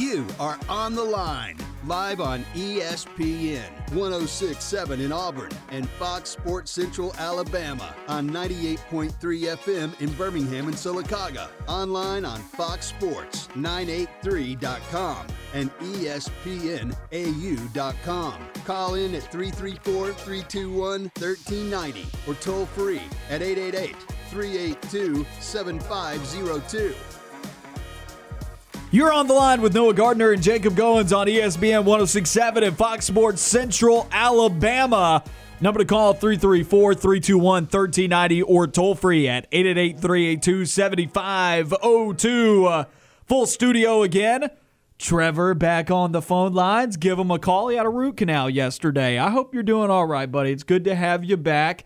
You are on the line, live on ESPN 1067 in Auburn and Fox Sports Central Alabama on 98.3 FM in Birmingham and Sylacauga. Online on foxsports983.com and espnau.com. Call in at 334 321 1390 or toll free at 888 382 7502. You're on the line with Noah Gardner and Jacob Goins on ESPN 1067 and Fox Sports Central Alabama. Number to call 334 321 1390 or toll free at 888 382 7502. Full studio again. Trevor back on the phone lines. Give him a call. He had a root canal yesterday. I hope you're doing all right, buddy. It's good to have you back.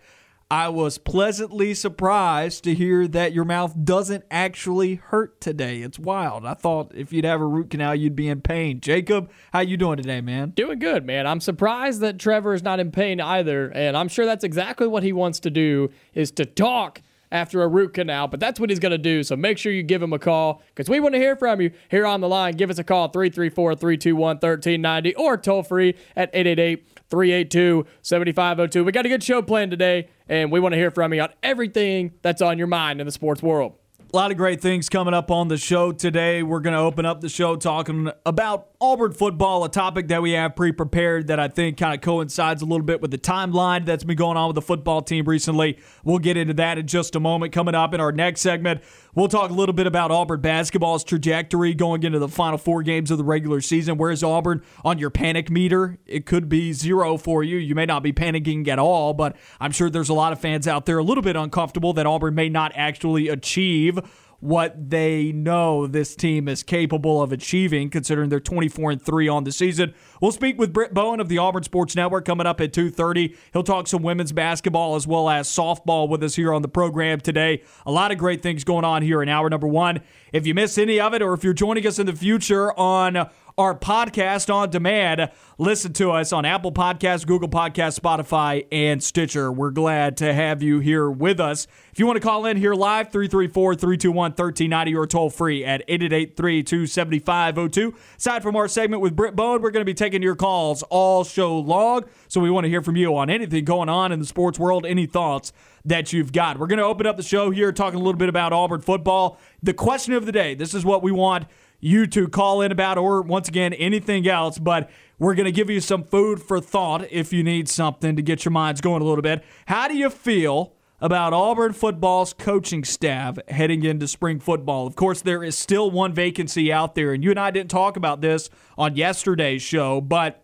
I was pleasantly surprised to hear that your mouth doesn't actually hurt today. It's wild. I thought if you'd have a root canal, you'd be in pain. Jacob, how you doing today, man? Doing good, man. I'm surprised that Trevor is not in pain either, and I'm sure that's exactly what he wants to do is to talk after a root canal, but that's what he's going to do. So make sure you give him a call because we want to hear from you here on the line. Give us a call 334 321 1390 or toll free at 888 382 7502. We got a good show planned today, and we want to hear from you on everything that's on your mind in the sports world. A lot of great things coming up on the show today. We're going to open up the show talking about Auburn football, a topic that we have pre prepared that I think kind of coincides a little bit with the timeline that's been going on with the football team recently. We'll get into that in just a moment. Coming up in our next segment, we'll talk a little bit about Auburn basketball's trajectory going into the final four games of the regular season. Where's Auburn on your panic meter? It could be zero for you. You may not be panicking at all, but I'm sure there's a lot of fans out there a little bit uncomfortable that Auburn may not actually achieve what they know this team is capable of achieving, considering they're 24 and 3 on the season. We'll speak with Britt Bowen of the Auburn Sports Network coming up at 2:30. He'll talk some women's basketball as well as softball with us here on the program today. A lot of great things going on here in hour number one. If you miss any of it, or if you're joining us in the future on our podcast on demand. Listen to us on Apple Podcasts, Google Podcasts, Spotify, and Stitcher. We're glad to have you here with us. If you want to call in here live, 334 321 1390 or toll free at 888 382 7502. Aside from our segment with Britt Bowen, we're going to be taking your calls all show long. So we want to hear from you on anything going on in the sports world, any thoughts that you've got. We're going to open up the show here talking a little bit about Auburn football. The question of the day this is what we want you to call in about, or once again, anything else. But we're going to give you some food for thought if you need something to get your minds going a little bit. How do you feel? About Auburn football's coaching staff heading into spring football. Of course, there is still one vacancy out there, and you and I didn't talk about this on yesterday's show, but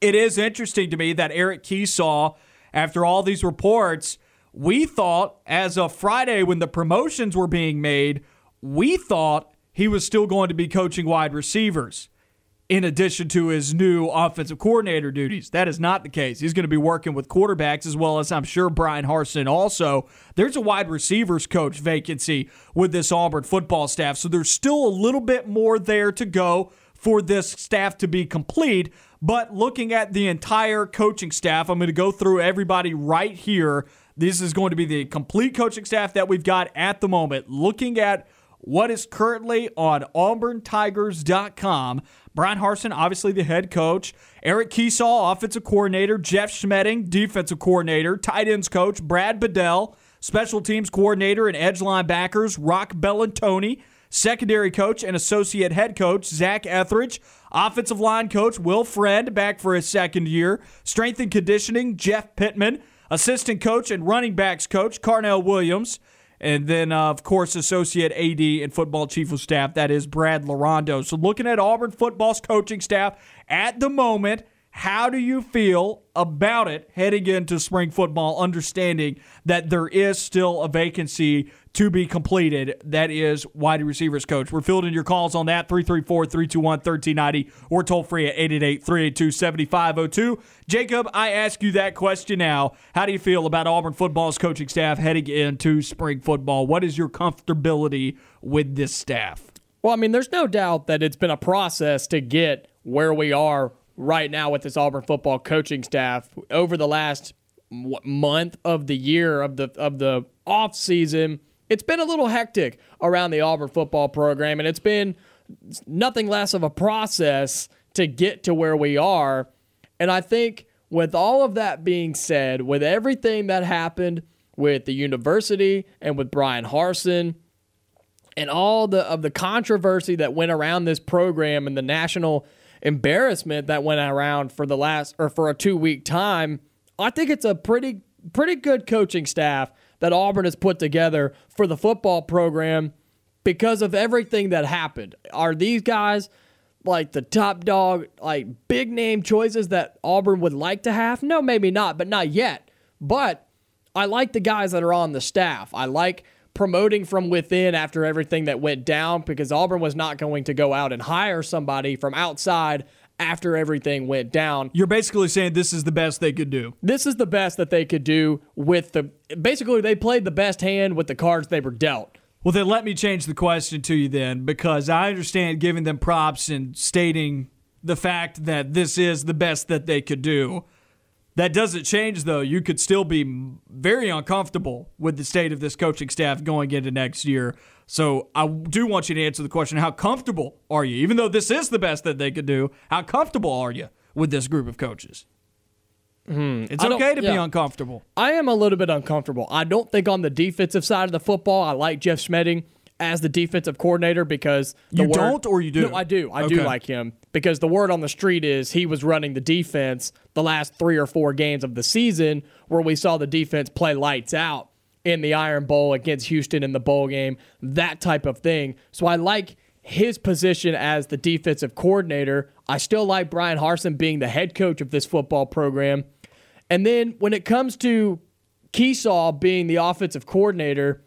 it is interesting to me that Eric Kiesau, after all these reports, we thought as of Friday when the promotions were being made, we thought he was still going to be coaching wide receivers in addition to his new offensive coordinator duties. That is not the case. He's going to be working with quarterbacks as well as I'm sure Bryan Harsin also. There's a wide receivers coach vacancy with this Auburn football staff. So there's still a little bit more there to go for this staff to be complete. But looking at the entire coaching staff, I'm going to go through everybody right here. This is going to be the complete coaching staff that we've got at the moment. Looking at what is currently on auburntigers.com. Bryan Harsin, obviously the head coach. Eric Kiesau, offensive coordinator. Jeff Schmedding, defensive coordinator. Tight ends coach. Brad Bedell, special teams coordinator and edge linebackers. Roc Bellantoni, secondary coach and associate head coach. Zach Etheridge, offensive line coach. Will Friend, back for his second year. Strength and conditioning. Jeff Pittman, assistant coach and running backs coach. Carnell Williams. And then, uh, of course, Associate AD and Football Chief of Staff, that is Brad Larrondo. So, looking at Auburn football's coaching staff at the moment, how do you feel about it heading into spring football, understanding that there is still a vacancy to be completed? That is wide receivers coach. We're fielding your calls on that 334 321 1390 or toll free at 888 382 7502. Jacob, I ask you that question now. How do you feel about Auburn football's coaching staff heading into spring football? What is your comfortability with this staff? Well, I mean, there's no doubt that it's been a process to get where we are right now with this Auburn football coaching staff over the last month of the year of the of the off season. It's been a little hectic around the Auburn football program, and it's been nothing less of a process to get to where we are. And I think with all of that being said, with everything that happened with the university and with Bryan Harsin and all the of the controversy that went around this program and the national embarrassment that went around for the last or for a 2 week time, I think it's a pretty pretty good coaching staff that Auburn has put together for the football program because of everything that happened. Are these guys like the top dog, like big name choices that Auburn would like to have? No, maybe not, but not yet. But I like the guys that are on the staff. I like promoting from within after everything that went down because Auburn was not going to go out and hire somebody from outside after everything went down. You're basically saying this is the best they could do. This is the best that they could do with the basically they played the best hand with the cards they were dealt. Well, then let me change the question to you then, because I understand giving them props and stating the fact that this is the best that they could do. That doesn't change, though. You could still be very uncomfortable with the state of this coaching staff going into next year. So I do want you to answer the question how comfortable are you? Even though this is the best that they could do, how comfortable are you with this group of coaches? Mm, it's okay to yeah. be uncomfortable. I am a little bit uncomfortable. I don't think on the defensive side of the football, I like Jeff Schmedding as the defensive coordinator because the you word, don't or you do. No, I do. I okay. do like him because the word on the street is he was running the defense the last three or four games of the season where we saw the defense play lights out in the Iron Bowl against Houston in the bowl game, that type of thing. So I like his position as the defensive coordinator. I still like Bryan Harsin being the head coach of this football program. And then when it comes to Kiesau being the offensive coordinator,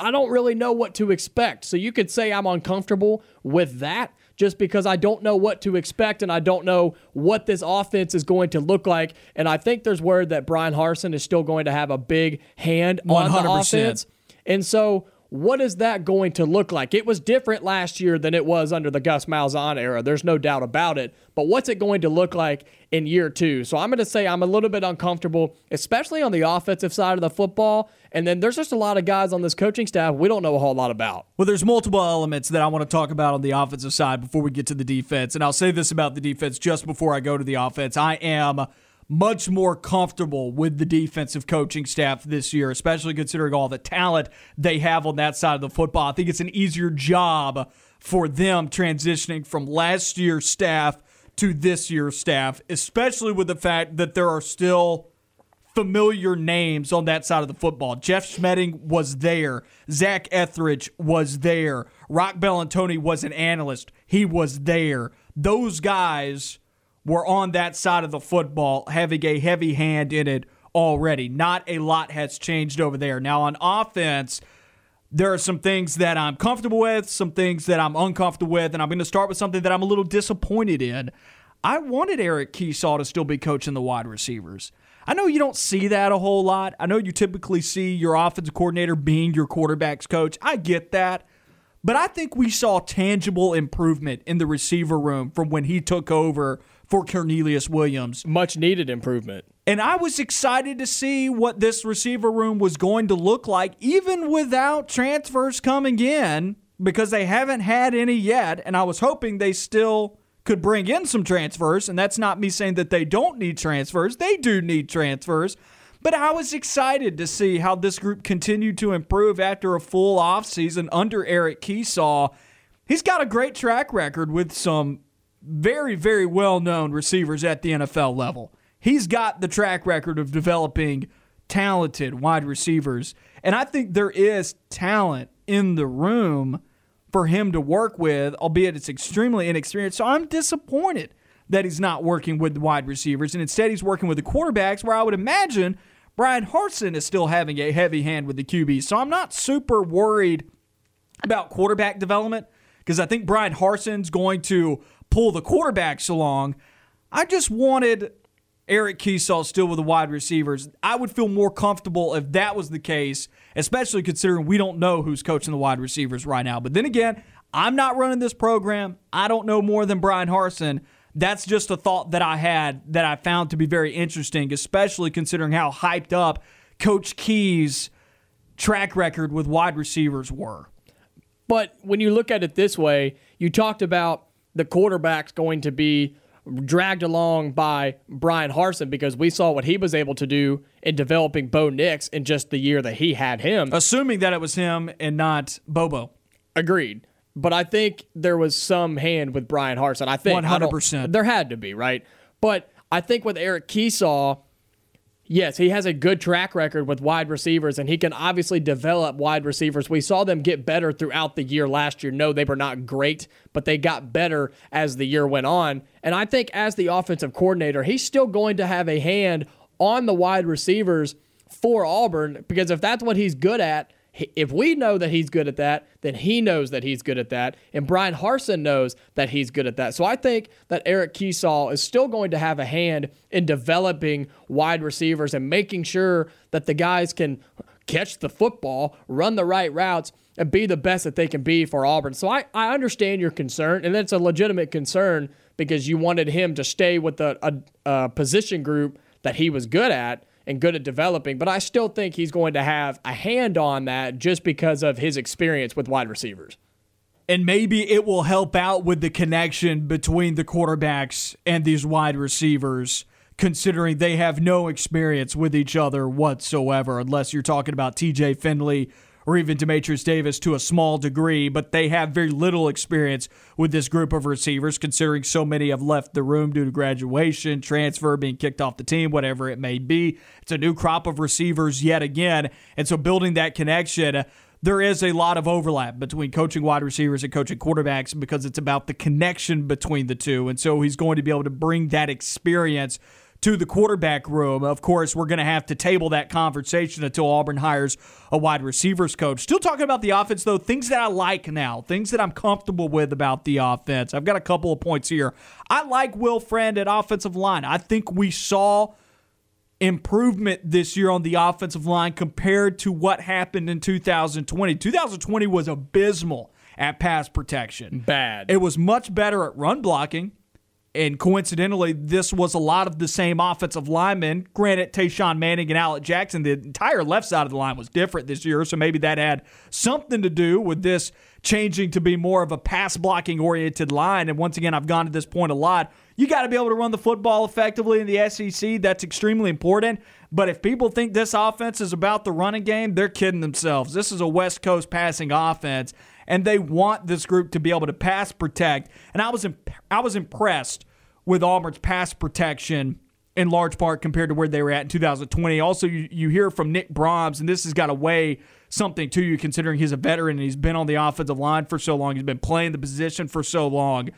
I don't really know what to expect. So you could say I'm uncomfortable with that just because I don't know what to expect and I don't know what this offense is going to look like. And I think there's word that Bryan Harsin is still going to have a big hand 100%. on the offense. And so what is that going to look like? It was different last year than it was under the Gus Malzahn era. There's no doubt about it. But what's it going to look like in year two? So I'm going to say I'm a little bit uncomfortable, especially on the offensive side of the football. And then there's just a lot of guys on this coaching staff we don't know a whole lot about. Well, there's multiple elements that I want to talk about on the offensive side before we get to the defense. And I'll say this about the defense just before I go to the offense. I am much more comfortable with the defensive coaching staff this year, especially considering all the talent they have on that side of the football. I think it's an easier job for them transitioning from last year's staff to this year's staff, especially with the fact that there are still familiar names on that side of the football. Jeff Schmedding was there. Zach Etheridge was there. Roc Bellantoni was an analyst. He was there. Those guys were on that side of the football having a heavy hand in it already. Not a lot has changed over there. Now, on offense, there are some things that I'm comfortable with, some things that I'm uncomfortable with, and I'm going to start with something that I'm a little disappointed in. I wanted Eric Kiesau to still be coaching the wide receivers. I know you don't see that a whole lot. I know you typically see your offensive coordinator being your quarterback's coach. I get that. But I think we saw tangible improvement in the receiver room from when he took over for Cornelius Williams. Much needed improvement. And I was excited to see what this receiver room was going to look like, even without transfers coming in, because they haven't had any yet. And I was hoping they still could bring in some transfers. And that's not me saying that they don't need transfers, they do need transfers. But I was excited to see how this group continued to improve after a full offseason under Eric Kiesau. He's got a great track record with some very, very well known receivers at the NFL level. He's got the track record of developing talented wide receivers. And I think there is talent in the room for him to work with, albeit it's extremely inexperienced. So I'm disappointed that he's not working with the wide receivers and instead he's working with the quarterbacks where I would imagine Bryan Harsin is still having a heavy hand with the QBs. So I'm not super worried about quarterback development because I think Bryan Harsin's going to pull the quarterbacks along. I just wanted Eric Kiesau still with the wide receivers. I would feel more comfortable if that was the case, especially considering we don't know who's coaching the wide receivers right now. But then again, I'm not running this program. I don't know more than Bryan Harsin. That's just a thought that I had that I found to be very interesting, especially considering how hyped up Coach Key's track record with wide receivers were. But when you look at it this way, you talked about the quarterback's going to be dragged along by Bryan Harsin because we saw what he was able to do in developing Bo Nix in just the year that he had him. Assuming that it was him and not Bobo. Agreed. But I think there was some hand with Bryan Harsin. I think 100%. There had to be, right? But I think with Eric Kiesau, yes, he has a good track record with wide receivers, and he can obviously develop wide receivers. We saw them get better throughout the year last year. No, they were not great, but they got better as the year went on. And I think as the offensive coordinator, he's still going to have a hand on the wide receivers for Auburn because if that's what he's good at, if we know that he's good at that, then he knows that he's good at that. And Bryan Harsin knows that he's good at that. So I think that Eric Kiesau is still going to have a hand in developing wide receivers and making sure that the guys can catch the football, run the right routes, and be the best that they can be for Auburn. So I, I understand your concern, and it's a legitimate concern because you wanted him to stay with a, a, a position group that he was good at and good at developing, but I still think he's going to have a hand on that just because of his experience with wide receivers. And maybe it will help out with the connection between the quarterbacks and these wide receivers, considering they have no experience with each other whatsoever, unless you're talking about TJ Finley or even Dematrius Davis to a small degree, but they have very little experience with this group of receivers, considering so many have left the room due to graduation, transfer, being kicked off the team, whatever it may be. It's a new crop of receivers yet again. And so building that connection there is a lot of overlap between coaching wide receivers and coaching quarterbacks because it's about the connection between the two. And so he's going to be able to bring that experience to the quarterback room. Of course, we're going to have to table that conversation until Auburn hires a wide receivers coach. Still talking about the offense, though, things that I like now, things that I'm comfortable with about the offense. I've got a couple of points here. I like Will Friend at offensive line. I think we saw improvement this year on the offensive line compared to what happened in 2020. 2020 was abysmal at pass protection. Bad. It was much better at run blocking. And coincidentally, this was a lot of the same offensive linemen. Granted, Tashawn Manning and Alec Jackson, the entire left side of the line was different this year, so maybe that had something to do with this changing to be more of a pass blocking oriented line. And once again, I've gone to this point a lot. You got to be able to run the football effectively in the SEC. That's extremely important. But if people think this offense is about the running game, they're kidding themselves. This is a West Coast passing offense and they want this group to be able to pass protect. And I was imp- I was impressed with Auburn's pass protection in large part compared to where they were at in 2020. Also, you, you hear from Nick Brahms, and this has got to weigh something to you considering he's a veteran and he's been on the offensive line for so long. He's been playing the position for so long.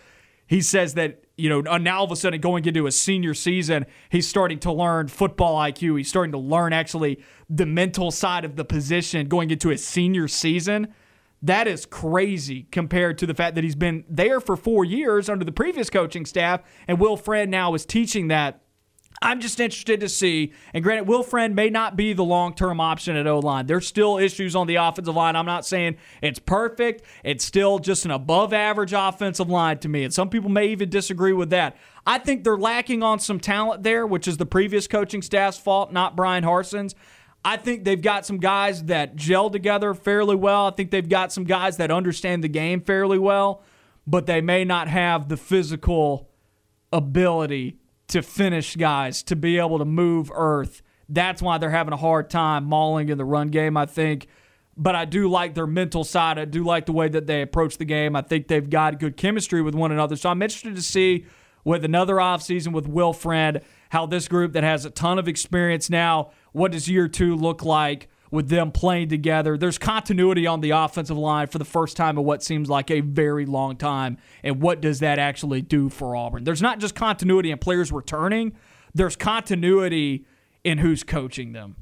He says that, you know, uh, now all of a sudden going into a senior season, he's starting to learn football IQ. He's starting to learn actually the mental side of the position going into his senior season. That is crazy compared to the fact that he's been there for four years under the previous coaching staff, and Will Friend now is teaching that. I'm just interested to see. And granted, Will Friend may not be the long term option at O line. There's still issues on the offensive line. I'm not saying it's perfect. It's still just an above average offensive line to me. And some people may even disagree with that. I think they're lacking on some talent there, which is the previous coaching staff's fault, not Bryan Harsin's. I think they've got some guys that gel together fairly well. I think they've got some guys that understand the game fairly well, but they may not have the physical ability to finish guys, to be able to move earth. That's why they're having a hard time mauling in the run game, I think. But I do like their mental side. I do like the way that they approach the game. I think they've got good chemistry with one another. So I'm interested to see with another offseason with Will Friend how this group that has a ton of experience now what does year two look like with them playing together? There's continuity on the offensive line for the first time in what seems like a very long time. And what does that actually do for Auburn? There's not just continuity in players returning, there's continuity in who's coaching them.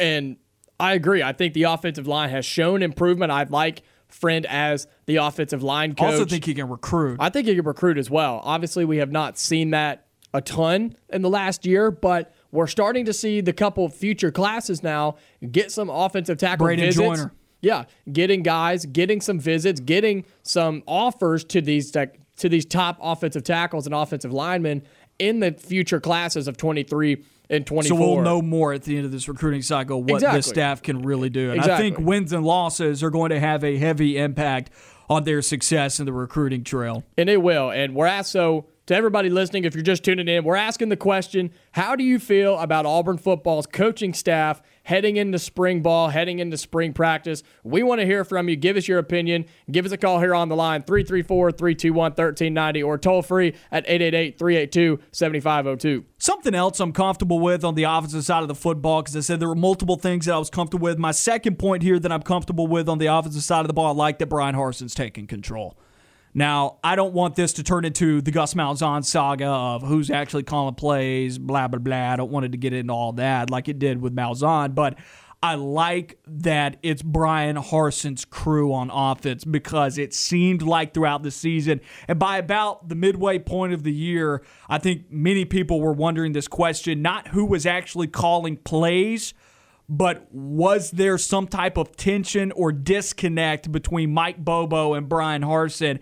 And I agree. I think the offensive line has shown improvement. I'd like Friend as the offensive line coach. Also think he can recruit. I think he can recruit as well. Obviously, we have not seen that a ton in the last year, but we're starting to see the couple future classes now get some offensive tackle Braden visits. Joyner. Yeah, getting guys, getting some visits, getting some offers to these to these top offensive tackles and offensive linemen, in the future classes of 23 and 24. So we'll know more at the end of this recruiting cycle what Exactly. this staff can really do. And I think wins and losses are going to have a heavy impact on their success in the recruiting trail. And it will. And we're asked so to everybody listening, if you're just tuning in, we're asking the question How do you feel about Auburn football's coaching staff heading into spring ball, heading into spring practice? We want to hear from you. Give us your opinion. Give us a call here on the line 334 321 1390 or toll free at 888 382 7502. Something else I'm comfortable with on the offensive side of the football, because I said there were multiple things that I was comfortable with. My second point here that I'm comfortable with on the offensive side of the ball, I like that Bryan Harsin's taking control. Now, I don't want this to turn into the Gus Malzahn saga of who's actually calling plays, blah, blah, blah. I don't want it to get into all that like it did with Malzahn, but I like that it's Bryan Harsin's crew on offense because it seemed like throughout the season, and by about the midway point of the year, I think many people were wondering this question not who was actually calling plays, but was there some type of tension or disconnect between Mike Bobo and Bryan Harsin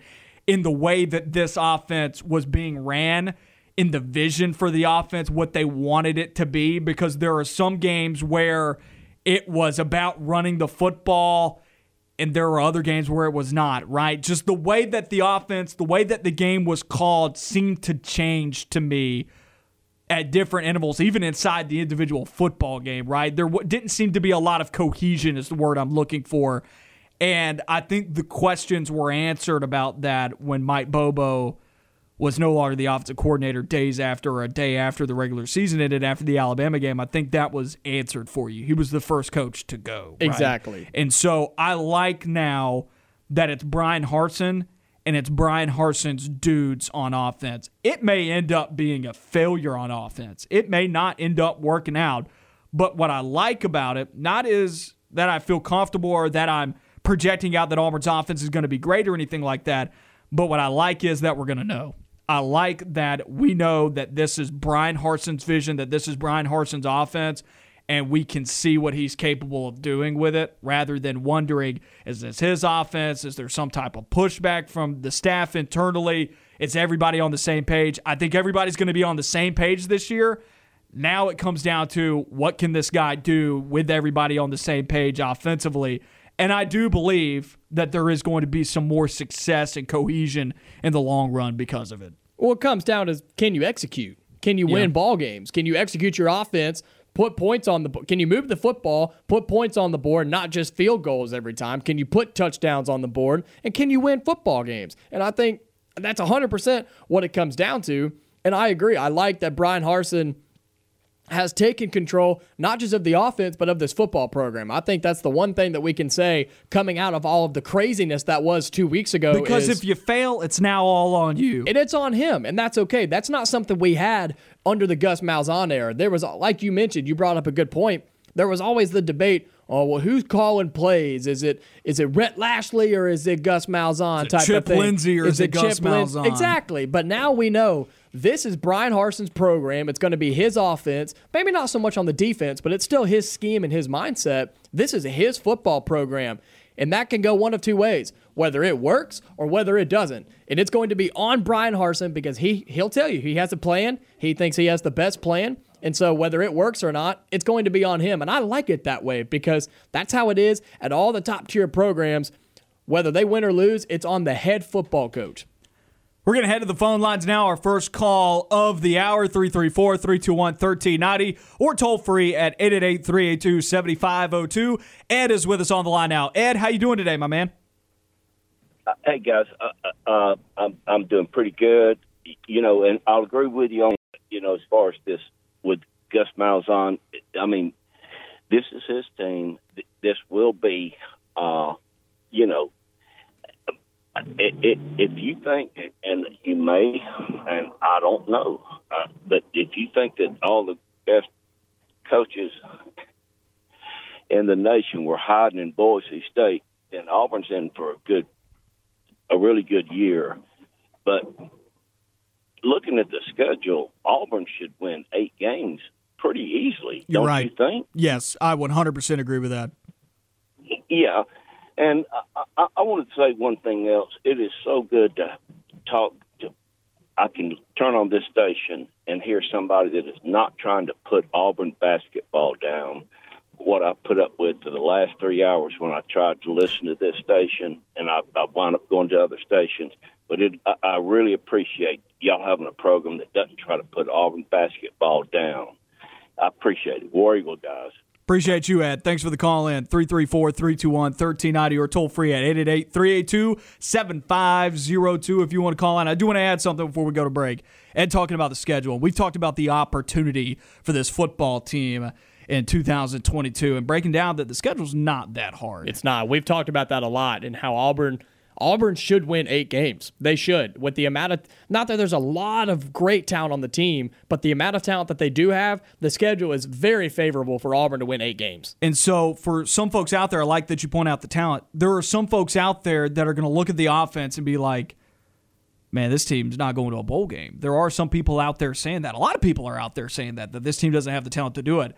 in the way that this offense was being ran? In the vision for the offense, what they wanted it to be, because there are some games where it was about running the football and there were other games where it was not, right? Just the way that the offense, the way that the game was called seemed to change to me at different intervals, even inside the individual football game, right? There w- didn't seem to be a lot of cohesion, is the word I'm looking for. And I think the questions were answered about that when Mike Bobo was no longer the offensive coordinator days after or a day after the regular season ended after the Alabama game. I think that was answered for you. He was the first coach to go. right? Exactly. And so I like now that it's Bryan Harsin and it's Bryan Harsin's dudes on offense. It may end up being a failure on offense. It may not end up working out. But what I like about it, not is that I feel comfortable or that I'm projecting out that Auburn's offense is going to be great or anything like that. But what I like is that we're going to know. I like that we know that this is Bryan Harsin's vision, that this is Bryan Harsin's offense, and we can see what he's capable of doing with it rather than wondering is this his offense? Is there some type of pushback from the staff internally? Is everybody on the same page? I think everybody's going to be on the same page this year. Now it comes down to what can this guy do with everybody on the same page offensively. And I do believe that there is going to be some more success and cohesion in the long run because of it. Well, it comes down to can you execute? Can you win Yeah. ball games? Can you execute your offense? Put points on the bo- Can you move the football? Put points on the board, not just field goals every time. Can you put touchdowns on the board? And can you win football games? And I think that's 100% what it comes down to. And I agree. I like that Bryan Harsin has taken control not just of the offense but of this football program. I think that's the one thing that we can say coming out of all of the craziness that was 2 weeks ago Because is- if you fail, it's now all on you. and it's on him, and that's okay. That's not something we had under the Gus Malzahn era. There was, like you mentioned, you brought up a good point. There was always the debate. Oh well, who's calling plays? Is it is it Rhett Lashlee or is it Gus Malzahn type Chip of thing? Lindsey or is it Gus Chip? Malzahn? Exactly. But now we know this is Bryan Harsin's program. It's going to be his offense. Maybe not so much on the defense, but it's still his scheme and his mindset. This is his football program. And that can go one of two ways, whether it works or whether it doesn't. And it's going to be on Bryan Harsin because he he'll tell you he has a plan. He thinks he has the best plan. And so whether it works or not, it's going to be on him. And I like it that way because that's how it is at all the top tier programs. Whether they win or lose, it's on the head football coach. We're going to head to the phone lines now. Our first call of the hour 334 321 1390 or toll free at 888 382 7502. Ed is with us on the line now. Ed, how you doing today, my man? Hey guys, uh, uh, I'm I'm doing pretty good. You know, and I'll agree with you on you know as far as this with Gus Malzahn. I mean, this is his team. This will be, uh, you know, it, it, if you think, and you may, and I don't know, uh, but if you think that all the best coaches in the nation were hiding in Boise State, then Auburn's in for a good a really good year. But looking at the schedule, Auburn should win eight games pretty easily. You're don't right. you think? Yes, I 100% agree with that. Yeah. And I, I, I want to say one thing else. It is so good to talk to. I can turn on this station and hear somebody that is not trying to put Auburn basketball down, what I put up with for the last three hours when I tried to listen to this station, and I, I wound up going to other stations. But it, I, I really appreciate y'all having a program that doesn't try to put Auburn basketball down. I appreciate it. War Eagle guys. Appreciate you, Ed. Thanks for the call in. 334 321 1390 or toll free at 888 382 7502 if you want to call in. I do want to add something before we go to break. Ed talking about the schedule. We've talked about the opportunity for this football team in 2022 and breaking down that the schedule's not that hard. It's not. We've talked about that a lot and how Auburn Auburn should win eight games. They should. With the amount of, not that there's a lot of great talent on the team, but the amount of talent that they do have, the schedule is very favorable for Auburn to win eight games. And so, for some folks out there, I like that you point out the talent. There are some folks out there that are going to look at the offense and be like, man, this team's not going to a bowl game. There are some people out there saying that. A lot of people are out there saying that, that this team doesn't have the talent to do it.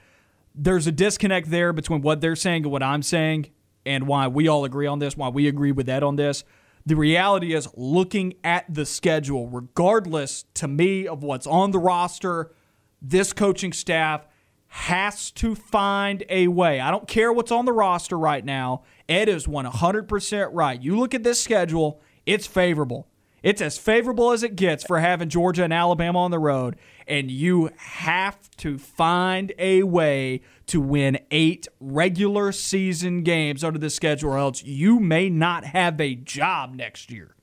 There's a disconnect there between what they're saying and what I'm saying and why we all agree on this, why we agree with Ed on this. The reality is, looking at the schedule, regardless to me of what's on the roster, this coaching staff has to find a way. I don't care what's on the roster right now. Ed is 100% right. You look at this schedule, it's favorable. It's as favorable as it gets for having Georgia and Alabama on the road, and you have to find a way to win eight regular season games under the schedule, or else you may not have a job next year.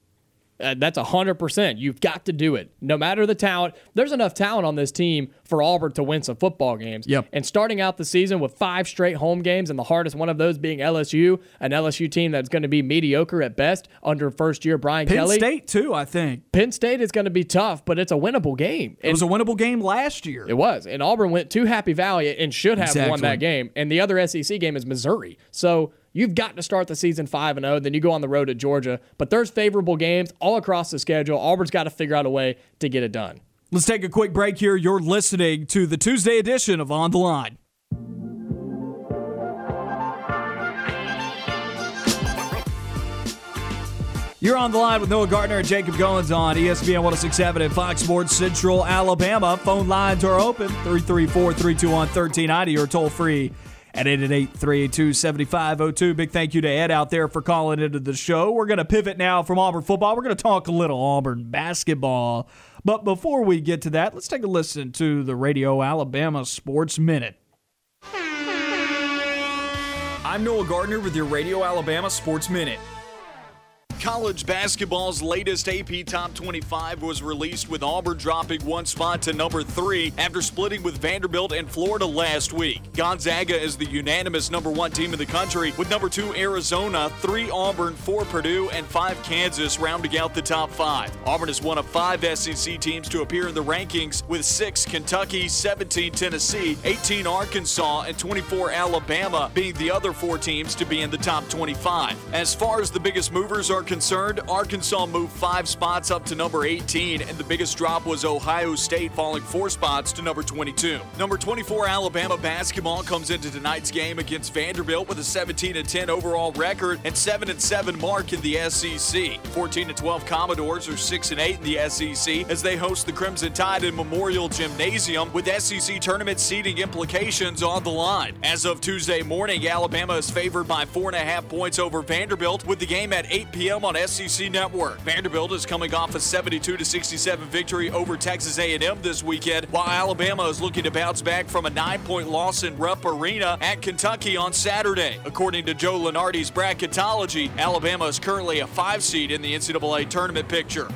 Uh, that's 100%. You've got to do it. No matter the talent, there's enough talent on this team for Auburn to win some football games. Yep. And starting out the season with five straight home games, and the hardest one of those being LSU, an LSU team that's going to be mediocre at best under first year Brian Penn Kelly. Penn State, too, I think. Penn State is going to be tough, but it's a winnable game. It was a winnable game last year. It was. And Auburn went to Happy Valley and should have won that game. And the other SEC game is Missouri. So you've got to start the season 5 and 0, then you go on the road to Georgia. But there's favorable games all across the schedule. Auburn's got to figure out a way to get it done. Let's take a quick break here. You're listening to the Tuesday edition of On the Line. You're on the line with Noah Gardner and Jacob Goins on ESPN 1067 and Fox Sports Central Alabama. Phone lines are open 334 321 1390 or toll free at 888 382 7502. Big thank you to Ed out there for calling into the show. We're going to pivot now from Auburn football. We're going to talk a little Auburn basketball. But before we get to that, let's take a listen to the Radio Alabama Sports Minute. I'm Noah Gardner with your Radio Alabama Sports Minute. College basketball's latest AP Top 25 was released with Auburn dropping one spot to number three after splitting with Vanderbilt and Florida last week. Gonzaga is the unanimous number one team in the country, with number two Arizona, three Auburn, four Purdue, and five Kansas rounding out the top five. Auburn is one of five SEC teams to appear in the rankings, with six Kentucky, 17 Tennessee, 18 Arkansas, and 24 Alabama being the other four teams to be in the top 25. As far as the biggest movers are concerned, Arkansas moved five spots up to number 18, and the biggest drop was Ohio State falling four spots to number 22. Number 24 Alabama basketball comes into tonight's game against Vanderbilt with a 17 and 10 overall record and 7 and 7 mark in the SEC. 14 and 12 Commodores are 6 and 8 in the SEC as they host the Crimson Tide in Memorial Gymnasium with SEC tournament seeding implications on the line. As of Tuesday morning, Alabama is favored by four and a half points over Vanderbilt with the game at 8 p.m. on SEC Network. Vanderbilt is coming off a 72 to 67 victory over Texas A&M this weekend, while Alabama is looking to bounce back from a nine-point loss in Rupp Arena at Kentucky on Saturday. According to Joe Lunardi's bracketology, Alabama is currently a five seed in the NCAA tournament picture.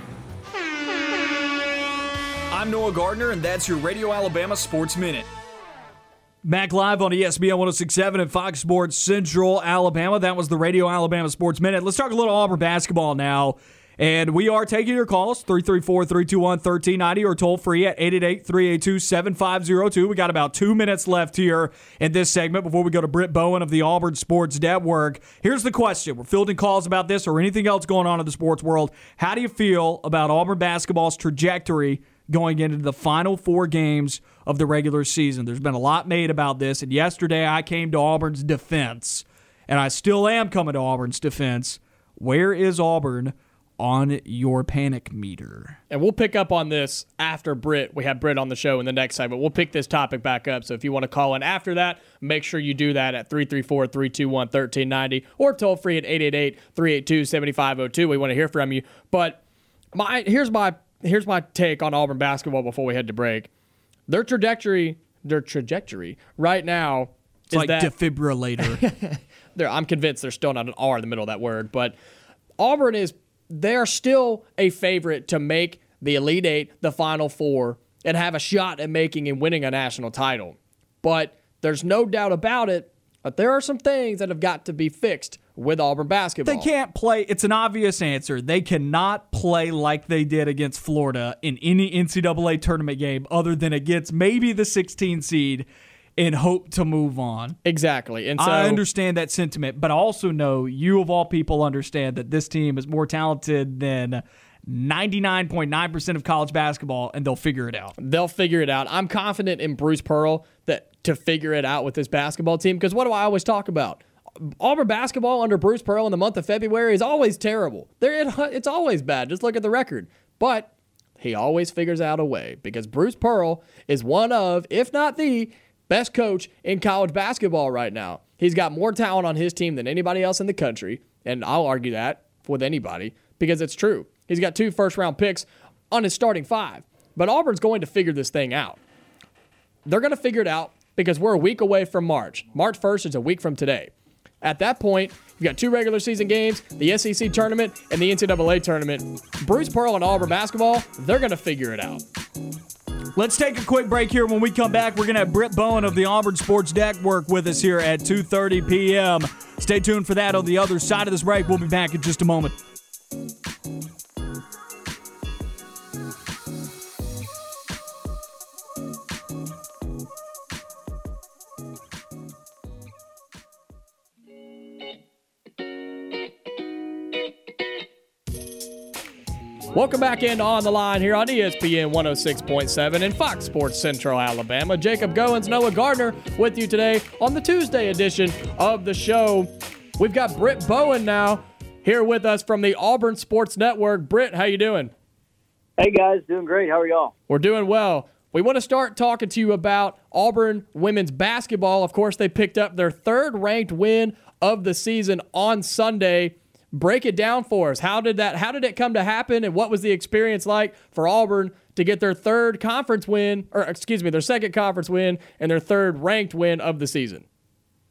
I'm Noah Gardner, and that's your Radio Alabama Sports Minute. Back live on ESPN 1067 and Fox Sports Central Alabama. That was the Radio Alabama Sports Minute. Let's talk a little Auburn basketball now. And we are taking your calls 334 321 1390 or toll free at 888 382 7502. We got about two minutes left here in this segment before we go to Britt Bowen of the Auburn Sports Network. Here's the question We're fielding calls about this or anything else going on in the sports world. How do you feel about Auburn basketball's trajectory going into the final four games of the regular season. There's been a lot made about this, and yesterday I came to Auburn's defense, and I still am coming to Auburn's defense. Where is Auburn on your panic meter. And we'll pick up on this after Britt. We have Britt on the show in the next segment. We'll pick this topic back up. So if you want to call in after that, make sure you do that at 334 321 1390 or toll free at 888 382 7502. We want to hear from you. But my here's my here's my take on Auburn basketball before we head to break. Their trajectory, their trajectory right now it's like that, defibrillator. I'm convinced there's still not an R in the middle of that word, but Auburn is they're still a favorite to make the Elite Eight, the Final Four, and have a shot at making and winning a national title. But there's no doubt about it that there are some things that have got to be fixed with Auburn basketball. They can't play. It's an obvious answer. They cannot play like they did against Florida in any NCAA tournament game other than against maybe the 16 seed and hope to move on. Exactly. And so I understand that sentiment, but I also know you of all people understand that this team is more talented than 99.9% of college basketball and they'll figure it out. They'll figure it out. I'm confident in Bruce Pearl that to figure it out with this basketball team because what do I always talk about? Auburn basketball under Bruce Pearl in the month of February is always terrible. There, it's always bad. Just look at the record. But he always figures out a way because Bruce Pearl is one of, if not the best coach in college basketball right now. He's got more talent on his team than anybody else in the country, and I'll argue that with anybody because it's true. He's got two first round picks on his starting five. But Auburn's going to figure this thing out. They're going to figure it out because we're a week away from March. March 1st is a week from today. At that point, you've got two regular season games, the SEC tournament, and the NCAA tournament. Bruce Pearl and Auburn basketball, they're going to figure it out. Let's take a quick break here. When we come back, we're going to have Britt Bowen of the Auburn Sports Network with us here at 2.30 p.m. Stay tuned for that on the other side of this break. We'll be back in just a moment. Welcome back in On the Line here on ESPN 106.7 and Fox Sports Central Alabama. Jacob Goins, Noah Gardner with you today on the Tuesday edition of the show. We've got Britt Bowen now here with us from the Auburn Sports Network. Britt, how you doing? Hey guys, doing great. How are y'all? We're doing well. We want to start talking to you about Auburn women's basketball. Of course, they picked up their third ranked win of the season on Sunday break it down for us. How did that how did it come to happen and what was the experience like for Auburn to get their third conference win or excuse me, their second conference win and their third ranked win of the season?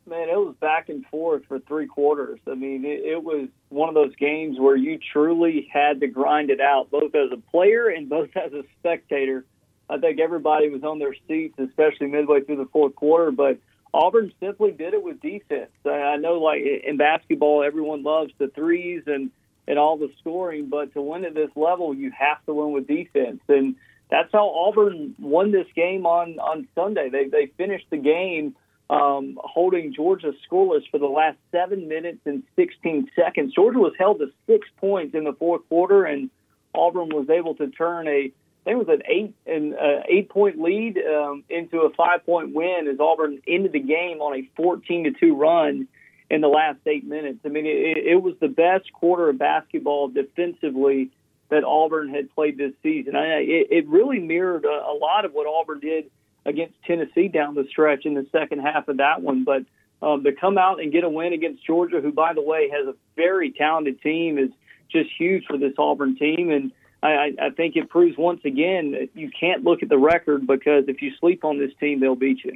Man, it was back and forth for three quarters. I mean, it, it was one of those games where you truly had to grind it out, both as a player and both as a spectator. I think everybody was on their seats, especially midway through the fourth quarter. But Auburn simply did it with defense. I know, like in basketball, everyone loves the threes and and all the scoring, but to win at this level, you have to win with defense, and that's how Auburn won this game on on Sunday. They they finished the game um, holding Georgia scoreless for the last seven minutes and 16 seconds. Georgia was held to six points in the fourth quarter, and Auburn was able to turn a think it was an eight and uh, eight point lead um, into a five point win as Auburn ended the game on a 14 to two run in the last eight minutes. I mean, it, it was the best quarter of basketball defensively that Auburn had played this season. I, it, it really mirrored a, a lot of what Auburn did against Tennessee down the stretch in the second half of that one. But um, to come out and get a win against Georgia, who, by the way, has a very talented team, is just huge for this Auburn team. And I, I think it proves once again that you can't look at the record because if you sleep on this team, they'll beat you.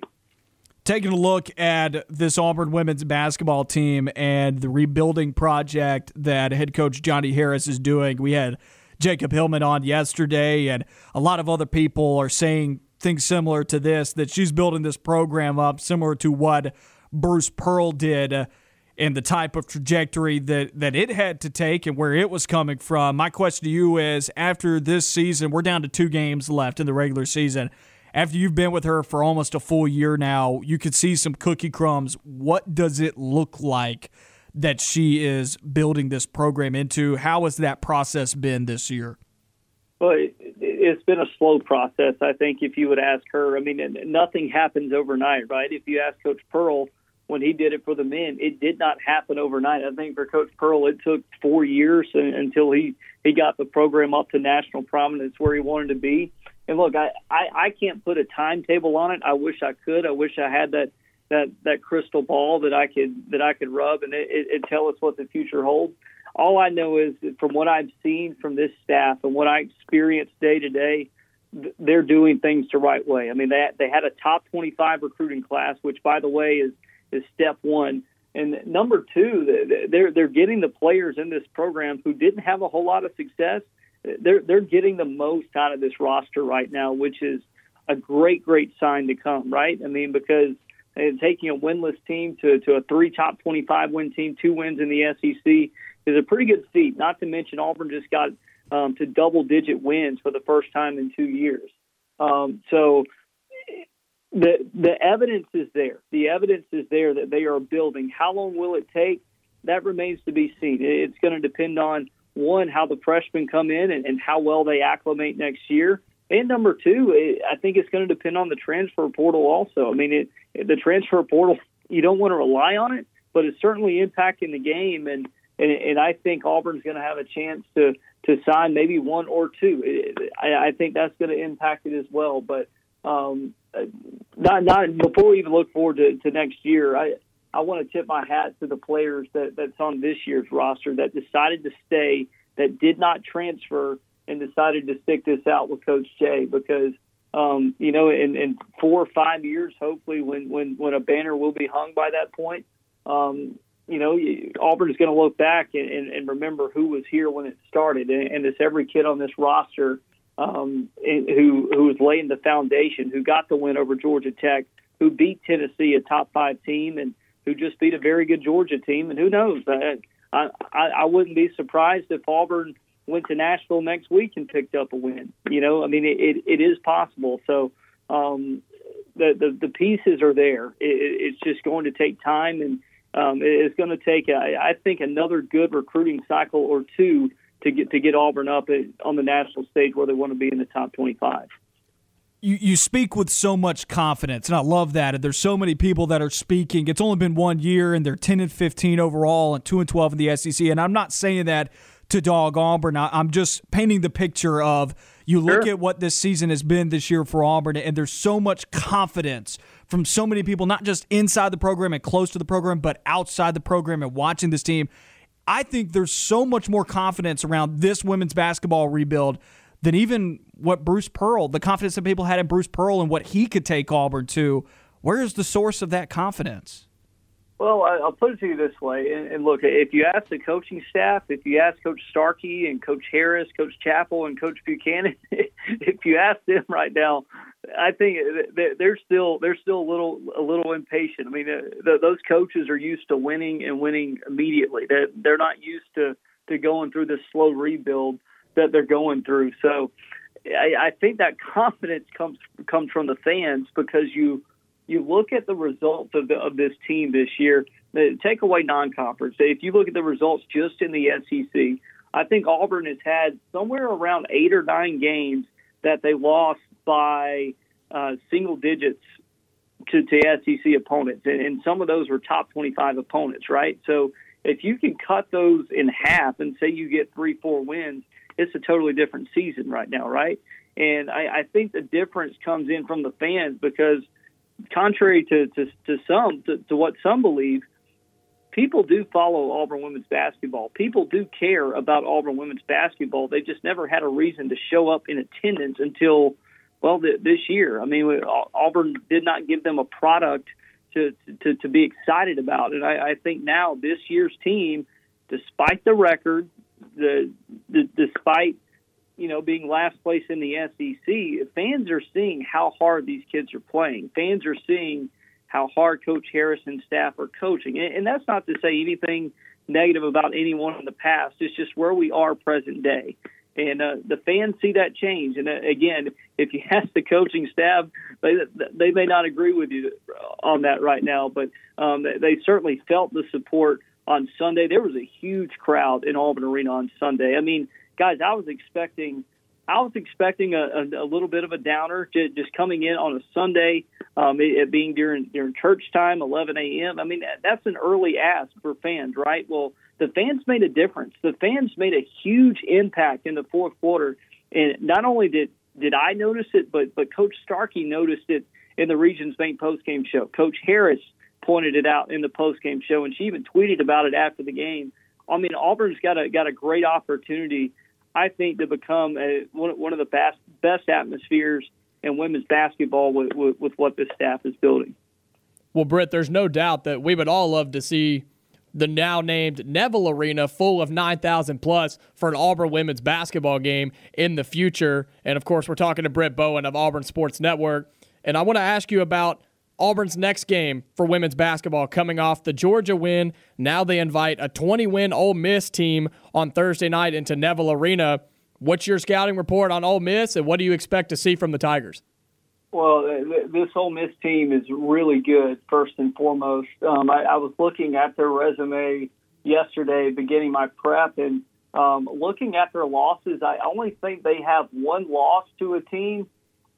Taking a look at this Auburn women's basketball team and the rebuilding project that head coach Johnnie Harris is doing, we had Jacob Hillman on yesterday, and a lot of other people are saying things similar to this that she's building this program up similar to what Bruce Pearl did uh, and the type of trajectory that, that it had to take and where it was coming from. My question to you is after this season, we're down to two games left in the regular season. After you've been with her for almost a full year now, you could see some cookie crumbs. What does it look like that she is building this program into? How has that process been this year? Well, it, has been a slow process. I think if you would ask her, I mean, nothing happens overnight, right? If you ask Coach Pearl, when he did it for the men, it did not happen overnight. I think for Coach Pearl, it took four years until he he got the program up to national prominence where he wanted to be. And look, I I, I can't put a timetable on it. I wish I could. I wish I had that that that crystal ball that I could that I could rub and it, it, it tell us what the future holds. All I know is from what I've seen from this staff and what I experience day to day, they're doing things the right way. I mean, they they had a top 25 recruiting class, which by the way is is step one. And number two, they're they're getting the players in this program who didn't have a whole lot of success. They're they're getting the most out of this roster right now, which is a great great sign to come. Right? I mean, because taking a winless team to to a three top 25 win team, two wins in the SEC is a pretty good feat. Not to mention Auburn just got um, to double digit wins for the first time in two years. Um, so the the evidence is there. The evidence is there that they are building. How long will it take? That remains to be seen. It's going to depend on one how the freshmen come in and, and how well they acclimate next year. And number two, I think it's going to depend on the transfer portal also. I mean, it, the transfer portal, you don't want to rely on it, but it's certainly impacting the game. And, and, and I think Auburn's going to have a chance to, to sign maybe one or two. I, I think that's going to impact it as well. But um, not not before we even look forward to, to next year. I I want to tip my hat to the players that that's on this year's roster that decided to stay, that did not transfer, and decided to stick this out with Coach Jay because. Um, you know, in, in four or five years, hopefully, when, when, when a banner will be hung by that point, um, you know, Auburn is going to look back and, and, and remember who was here when it started, and, and it's every kid on this roster um, who who was laying the foundation, who got the win over Georgia Tech, who beat Tennessee, a top five team, and who just beat a very good Georgia team. And who knows? I I, I wouldn't be surprised if Auburn went to Nashville next week and picked up a win. You know, I mean, it it, it is possible. So. Um, the, the the pieces are there. It, it's just going to take time, and um, it's going to take, I, I think, another good recruiting cycle or two to get to get Auburn up on the national stage where they want to be in the top 25. You, you speak with so much confidence, and I love that. And there's so many people that are speaking. It's only been one year, and they're 10 and 15 overall, and 2 and 12 in the SEC. And I'm not saying that to dog Auburn. I'm just painting the picture of you look sure. at what this season has been this year for Auburn, and there's so much confidence from so many people, not just inside the program and close to the program, but outside the program and watching this team. I think there's so much more confidence around this women's basketball rebuild than even what Bruce Pearl, the confidence that people had in Bruce Pearl and what he could take Auburn to. Where is the source of that confidence? Well, I'll put it to you this way, and look, if you ask the coaching staff, if you ask Coach Starkey and Coach Harris, Coach Chappell, and Coach Buchanan, if you ask them right now, I think they're still they're still a little a little impatient. I mean, uh, those coaches are used to winning and winning immediately. They're they're not used to to going through this slow rebuild that they're going through. So, I, I think that confidence comes comes from the fans because you you look at the results of, the, of this team this year. Take away non-conference. If you look at the results just in the SEC, I think Auburn has had somewhere around eight or nine games that they lost by uh, single digits to, to SEC opponents, and, and some of those were top 25 opponents, right? So if you can cut those in half and say you get three, four wins, it's a totally different season right now, right? And I, I think the difference comes in from the fans because, contrary to to, to some to, to what some believe, people do follow Auburn women's basketball. People do care about Auburn women's basketball. They've just never had a reason to show up in attendance until well this year. I mean, Auburn did not give them a product to to, to be excited about, and I, I think now this year's team, despite the record, the, the despite you know being last place in the SEC, fans are seeing how hard these kids are playing. Fans are seeing how hard Coach Harris and staff are coaching, and, and that's not to say anything negative about anyone in the past. It's just where we are present day and uh, the fans see that change. And uh, again, if you ask the coaching staff, they they may not agree with you on that right now, but um, they certainly felt the support on Sunday. There was a huge crowd in Auburn Arena on Sunday. I mean, guys, I was expecting I was expecting a, a, a little bit of a downer, just coming in on a Sunday, um, it, it being during during church time, 11 a.m. I mean, that, that's an early ask for fans, right? Well, the fans made a difference. The fans made a huge impact in the fourth quarter, and not only did did I notice it, but but Coach Starkey noticed it in the Regions Bank postgame show. Coach Harris pointed it out in the postgame show, and she even tweeted about it after the game. I mean, Auburn's got a got a great opportunity I think, to become a, one, one of the best best atmospheres in women's basketball with, with, with what this staff is building. Well, Britt, there's no doubt that we would all love to see the now named Neville Arena full of 9,000 plus for an Auburn women's basketball game in the future. And of course, we're talking to Britt Bowen of Auburn Sports Network. And I want to ask you about Auburn's next game for women's basketball coming off the Georgia win. Now they invite a 20 win Ole Miss team on Thursday night into Neville Arena. What's your scouting report on Ole Miss, and what do you expect to see from the Tigers? Well, this Ole Miss team is really good, first and foremost. Um, I, I, was looking at their resume yesterday, beginning my prep, and um, looking at their losses, I only think they have one loss to a team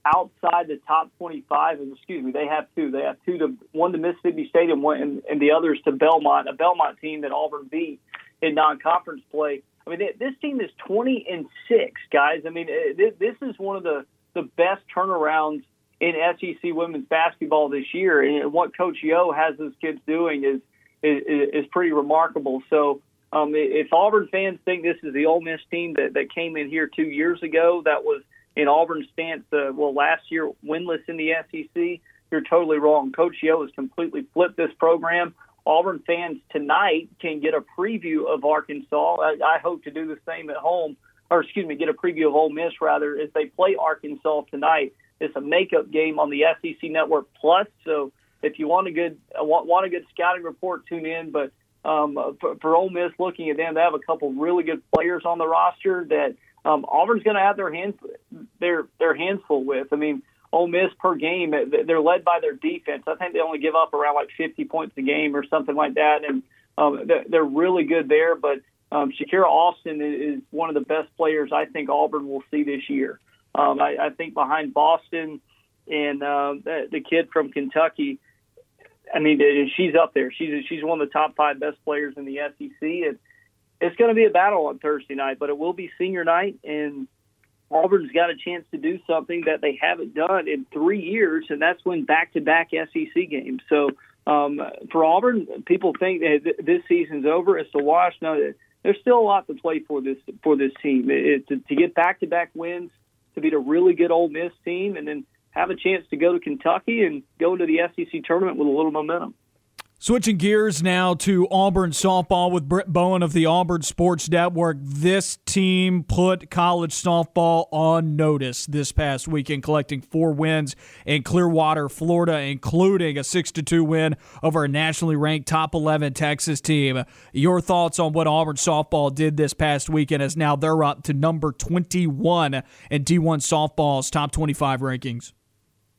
outside the top 25. And Excuse me, they have two. They have two to one to Mississippi State and one and, and the others to Belmont, a Belmont team that Auburn beat in non-conference play. I mean, this team is 20 and six, guys. I mean, this is one of the the best turnarounds in SEC women's basketball this year, and what Coach Yo has his kids doing is is, is pretty remarkable. So. Um, if Auburn fans think this is the Ole Miss team that, that came in here two years ago, that was in Auburn's stance, uh, well, last year winless in the SEC, you're totally wrong. Coach Yo has completely flipped this program. Auburn fans tonight can get a preview of Arkansas. I, I hope to do the same at home, or excuse me, get a preview of Ole Miss rather as they play Arkansas tonight. It's a makeup game on the SEC Network Plus. So if you want a good want, want a good scouting report, tune in. But um, for, for Ole Miss, looking at them, they have a couple really good players on the roster that um, Auburn's going to have their hands their their hands full with. I mean, Ole Miss per game, they're led by their defense. I think they only give up around like 50 points a game or something like that, and um, they're really good there. But um, Shakira Austin is one of the best players I think Auburn will see this year. Um, I, I think behind Boston and uh, the, kid from Kentucky, I mean, she's up there. She's she's one of the top five best players in the SEC, and it's going to be a battle on Thursday night, but it will be senior night, and Auburn's got a chance to do something that they haven't done in three years, and that's win back-to-back SEC games. So um, for Auburn, people think that this season's over. It's a wash. No, there's still a lot to play for this for this team. It, to, to get back-to-back wins, to beat a really good Ole Miss team, and then have a chance to go to Kentucky and go into the SEC tournament with a little momentum. Switching gears now to Auburn softball with Britt Bowen of the Auburn Sports Network. This team put college softball on notice this past weekend, collecting four wins in Clearwater, Florida, including a 6 2 win over a nationally ranked top 11 Texas team. Your thoughts on what Auburn softball did this past weekend as now they're up to number 21 in D1 softball's top 25 rankings?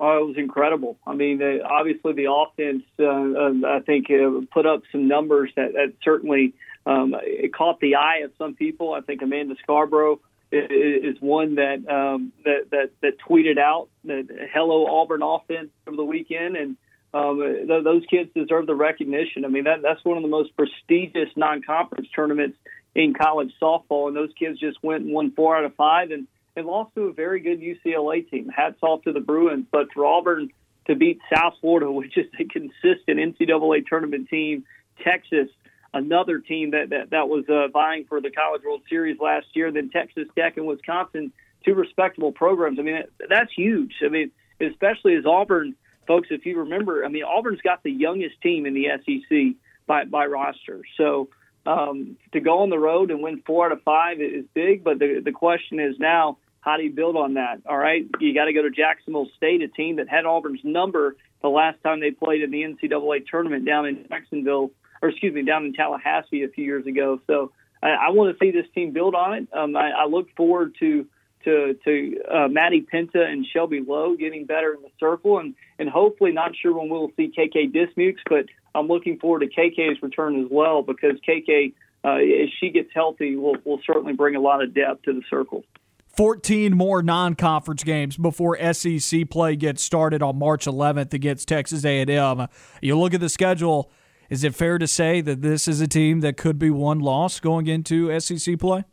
Oh, it was incredible. I mean, uh, obviously the offense, uh, uh, I think, uh, put up some numbers that, that certainly um, it caught the eye of some people. I think Amanda Scarborough is, is one that, um, that that that tweeted out that "Hello Auburn offense" over the weekend, and um, th- those kids deserve the recognition. I mean, that that's one of the most prestigious non-conference tournaments in college softball, and those kids just went and won four out of five, and and lost to a very good UCLA team. Hats off to the Bruins, but for Auburn to beat South Florida, which is a consistent NCAA tournament team, Texas, another team that that, that was uh, vying for the College World Series last year, then Texas Tech and Wisconsin, two respectable programs. I mean, that's huge. I mean, especially as Auburn, folks, if you remember, I mean, Auburn's got the youngest team in the SEC by by roster, so um, to go on the road and win four out of five is big, but the the question is now how do you build on that? All right, you got to go to Jacksonville State, a team that had Auburn's number the last time they played in the NCAA tournament down in Jacksonville, or excuse me, down in Tallahassee a few years ago. So I, I want to see this team build on it. Um, I, I look forward to to to uh, Maddie Penta and Shelby Lowe getting better in the circle, and and hopefully not sure when we'll see KK Dismukes, but I'm looking forward to KK's return as well because KK, uh, as she gets healthy, will will certainly bring a lot of depth to the circle. 14 more non-conference games before SEC play gets started on March 11th against Texas A&M. You look at the schedule, is it fair to say that this is a team that could be one loss going into SEC play?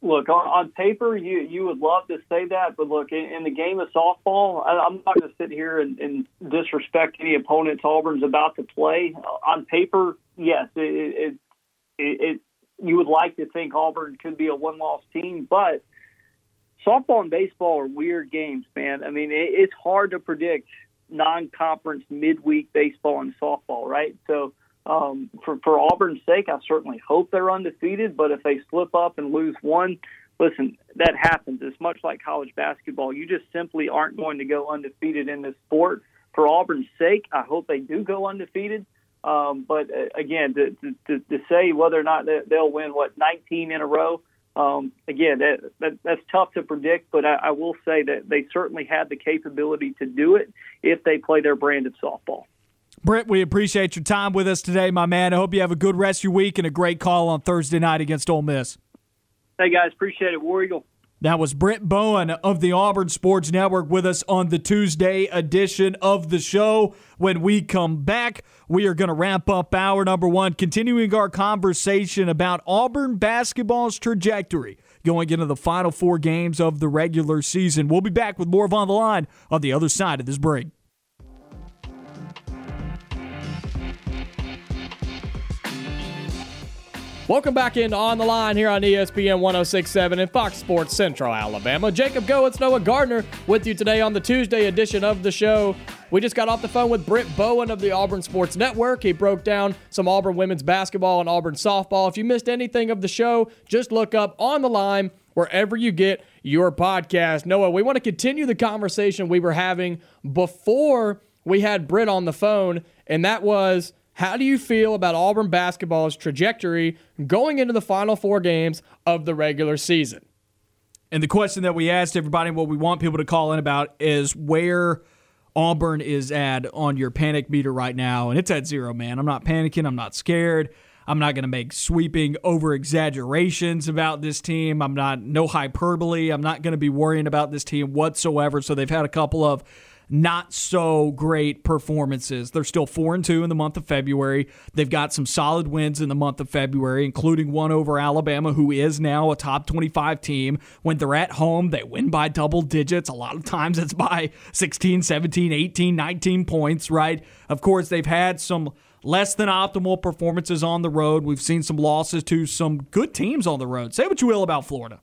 Look, on, on paper, you you would love to say that, but look, in, in the game of softball, I, I'm not going to sit here and, and disrespect any opponents Auburn's about to play. On paper, yes, it, it, it, it you would like to think Auburn could be a one-loss team, but softball and baseball are weird games, man. I mean, it, it's hard to predict non-conference midweek baseball and softball, right? So um, for for Auburn's sake, I certainly hope they're undefeated. But if they slip up and lose one, listen, that happens. It's much like college basketball. You just simply aren't going to go undefeated in this sport. For Auburn's sake, I hope they do go undefeated. Um, but uh, again, to, to, to say whether or not they'll win what 19 in a row, um, again, that, that, that's tough to predict, but I, I will say that they certainly have the capability to do it if they play their brand of softball. Britt, we appreciate your time with us today, my man. I hope you have a good rest of your week and a great call on Thursday night against Ole Miss. Hey, guys, appreciate it. War Eagle. That was Britt Bowen of the Auburn Sports Network with us on the Tuesday edition of the show. When we come back, we are going to wrap up hour number one, continuing our conversation about Auburn basketball's trajectory going into the final four games of the regular season. We'll be back with more of On the Line on the other side of this break. Welcome back into On the Line here on ESPN 1067 and Fox Sports Central Alabama. Jacob Goins, Noah Gardner with you today on the Tuesday edition of the show. We just got off the phone with Britt Bowen of the Auburn Sports Network. He broke down some Auburn women's basketball and Auburn softball. If you missed anything of the show, just look up On the Line wherever you get your podcast. Noah, we want to continue the conversation we were having before we had Britt on the phone, and that was how do you feel about Auburn basketball's trajectory going into the final four games of the regular season? And the question that we asked everybody, what we want people to call in about, is where Auburn is at on your panic meter right now. And it's at zero, man. I'm not panicking. I'm not scared. I'm not going to make sweeping over exaggerations about this team. I'm not, no hyperbole. I'm not going to be worrying about this team whatsoever. So they've had a couple of not so great performances. They're still 4 and 2 in the month of February. They've got some solid wins in the month of February, including one over Alabama, who is now a top 25 team. When they're at home, they win by double digits. A lot of times it's by 16, 17, 18, 19 points, right? Of course, they've had some less than optimal performances on the road. We've seen some losses to some good teams on the road. Say what you will about Florida.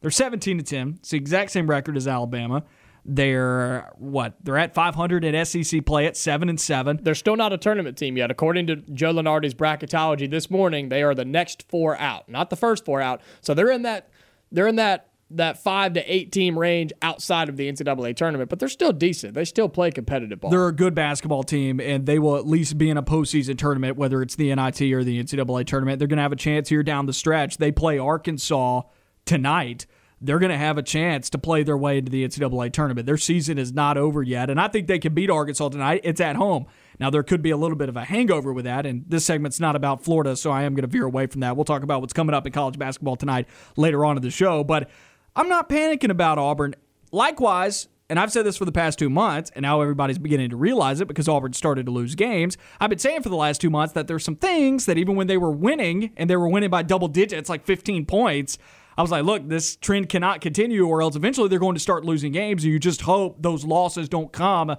They're 17 to 10. It's the exact same record as Alabama. They're what? They're at 500 at SEC play at seven and seven. They're still not a tournament team yet, according to Joe Lunardi's bracketology this morning. They are the next four out, not the first four out. So they're in that. They're in that that five to eight team range outside of the NCAA tournament, but they're still decent. They still play competitive ball. They're a good basketball team, and they will at least be in a postseason tournament, whether it's the NIT or the NCAA tournament. They're going to have a chance here down the stretch. They play Arkansas tonight they're going to have a chance to play their way into the NCAA tournament. Their season is not over yet, and I think they can beat Arkansas tonight. It's at home. Now, there could be a little bit of a hangover with that, and this segment's not about Florida, so I am going to veer away from that. We'll talk about what's coming up in college basketball tonight later on in the show, but I'm not panicking about Auburn. Likewise, and I've said this for the past two months, and now everybody's beginning to realize it because Auburn started to lose games. I've been saying for the last two months that there's some things that even when they were winning, and they were winning by double digits, like 15 points, I was like, look, this trend cannot continue, or else eventually they're going to start losing games. And you just hope those losses don't come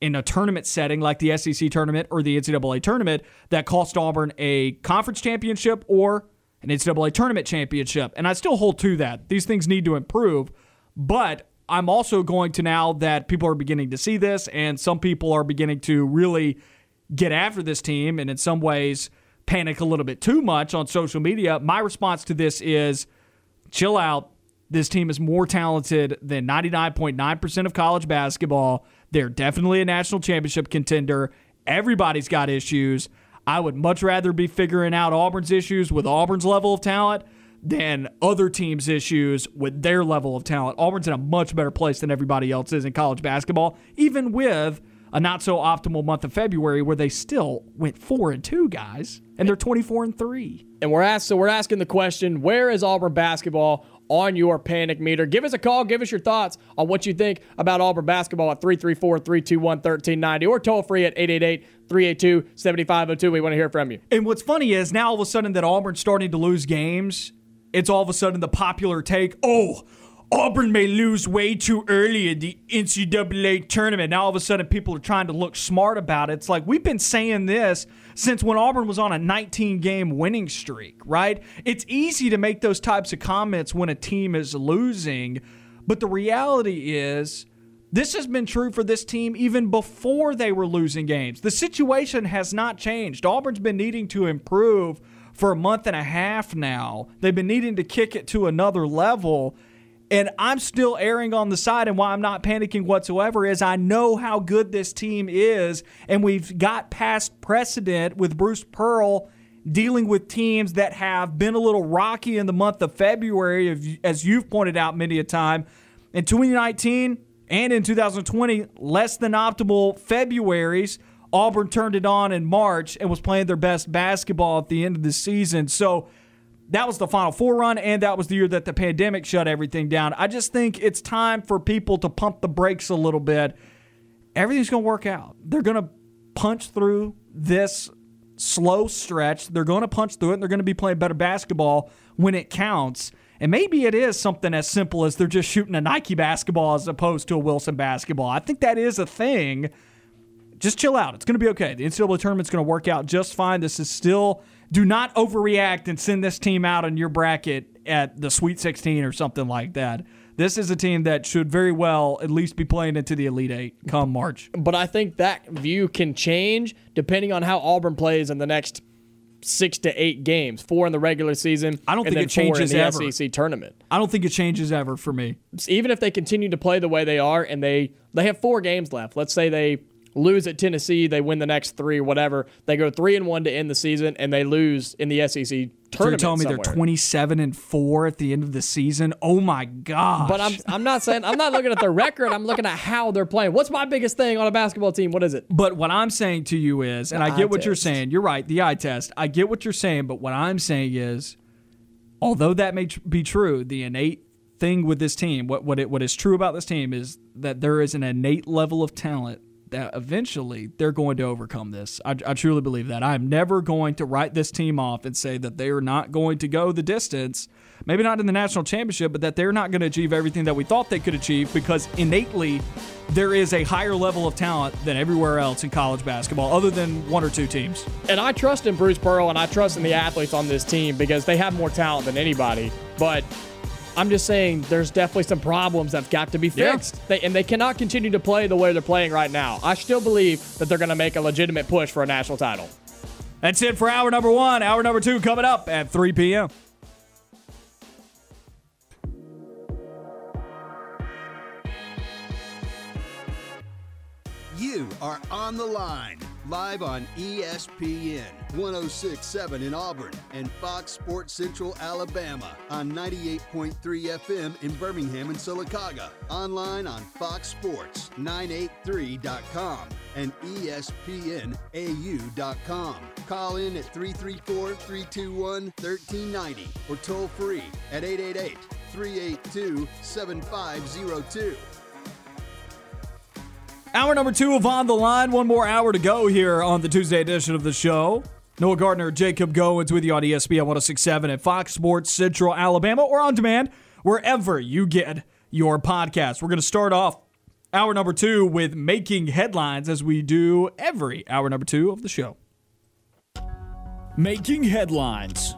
in a tournament setting like the SEC tournament or the NCAA tournament that cost Auburn a conference championship or an NCAA tournament championship. And I still hold to that. These things need to improve. But I'm also going to now that people are beginning to see this and some people are beginning to really get after this team and in some ways panic a little bit too much on social media. My response to this is chill out. This team is more talented than 99.9% of college basketball. They're definitely a national championship contender. Everybody's got issues. I would much rather be figuring out Auburn's issues with Auburn's level of talent than other teams' issues with their level of talent. Auburn's in a much better place than everybody else is in college basketball, even with a not so optimal month of February where they still went 4 and 2 guys and they're 24 and 3. And we're asked, so we're asking the question: Where is Auburn basketball on your panic meter? Give us a call. Give us your thoughts on what you think about Auburn basketball at 334-321-1390 or toll free at 888-382-7502. We want to hear from you. And what's funny is now all of a sudden that Auburn's starting to lose games, it's all of a sudden the popular take, oh, Auburn may lose way too early in the NCAA tournament. Now all of a sudden people are trying to look smart about it. It's like we've been saying this since when Auburn was on a 19 game winning streak, right? It's easy to make those types of comments when a team is losing, but the reality is this has been true for this team even before they were losing games. The situation has not changed. Auburn's been needing to improve for a month and a half now. They've been needing to kick it to another level. And I'm still erring on the side, and why I'm not panicking whatsoever is I know how good this team is, and we've got past precedent with Bruce Pearl dealing with teams that have been a little rocky in the month of February, as you've pointed out many a time. In 2019 and in 2020, less than optimal Februaries. Auburn turned it on in March and was playing their best basketball at the end of the season. So, that was the Final Four run, and that was the year that the pandemic shut everything down. I just think it's time for people to pump the brakes a little bit. Everything's going to work out. They're going to punch through this slow stretch. They're going to punch through it, and they're going to be playing better basketball when it counts. And maybe it is something as simple as they're just shooting a Nike basketball as opposed to a Wilson basketball. I think that is a thing. Just chill out. It's going to be okay. The NCAA tournament's going to work out just fine. This is still do not overreact and send this team out in your bracket at the Sweet 16 or something like that. This is a team that should very well at least be playing into the Elite Eight come March. But I think that view can change depending on how Auburn plays in the next six to eight games, four in the regular season. I don't think it changes in the ever. SEC tournament. I don't think it changes ever for me. Even if they continue to play the way they are, and they they have four games left. Let's say they lose at Tennessee, they win the next three, whatever. They go three and one to end the season, and they lose in the SEC tournament. So you're telling me somewhere. they're 27 and four at the end of the season? Oh my gosh! But I'm I'm not saying I'm not looking at their record. I'm looking at how they're playing. What's my biggest thing on a basketball team? What is it? But what I'm saying to you is, and the I get what test. you're saying. You're right, the eye test. I get what you're saying, but what I'm saying is, although that may tr- be true, the innate thing with this team, what what it what is true about this team is that there is an innate level of talent that eventually they're going to overcome this. I, I, truly believe that. I'm never going to write this team off and say that they are not going to go the distance, maybe not in the national championship, but that they're not going to achieve everything that we thought they could achieve because innately there is a higher level of talent than everywhere else in college basketball, other than one or two teams. And I trust in Bruce Pearl and I trust in the athletes on this team because they have more talent than anybody. But I'm just saying there's definitely some problems that've got to be fixed. Yeah. They, and they cannot continue to play the way they're playing right now. I still believe that they're going to make a legitimate push for a national title. That's it for hour number one. Hour number two coming up at 3 p.m. You are on the line live on ESPN 1067 in Auburn and Fox Sports Central Alabama on 98.3 FM in Birmingham and Sylacauga. Online on foxsports983.com and espnau.com. Call in at 334-321-1390 or toll free at 888 382 7502. Hour number two of On the Line. One more hour to go here on the Tuesday edition of the show. Noah Gardner, Jacob Goins with you on ESPN 1067 at Fox Sports Central Alabama or on demand wherever you get your podcast. We're going to start off hour number two with making headlines as we do every hour number two of the show. Making headlines.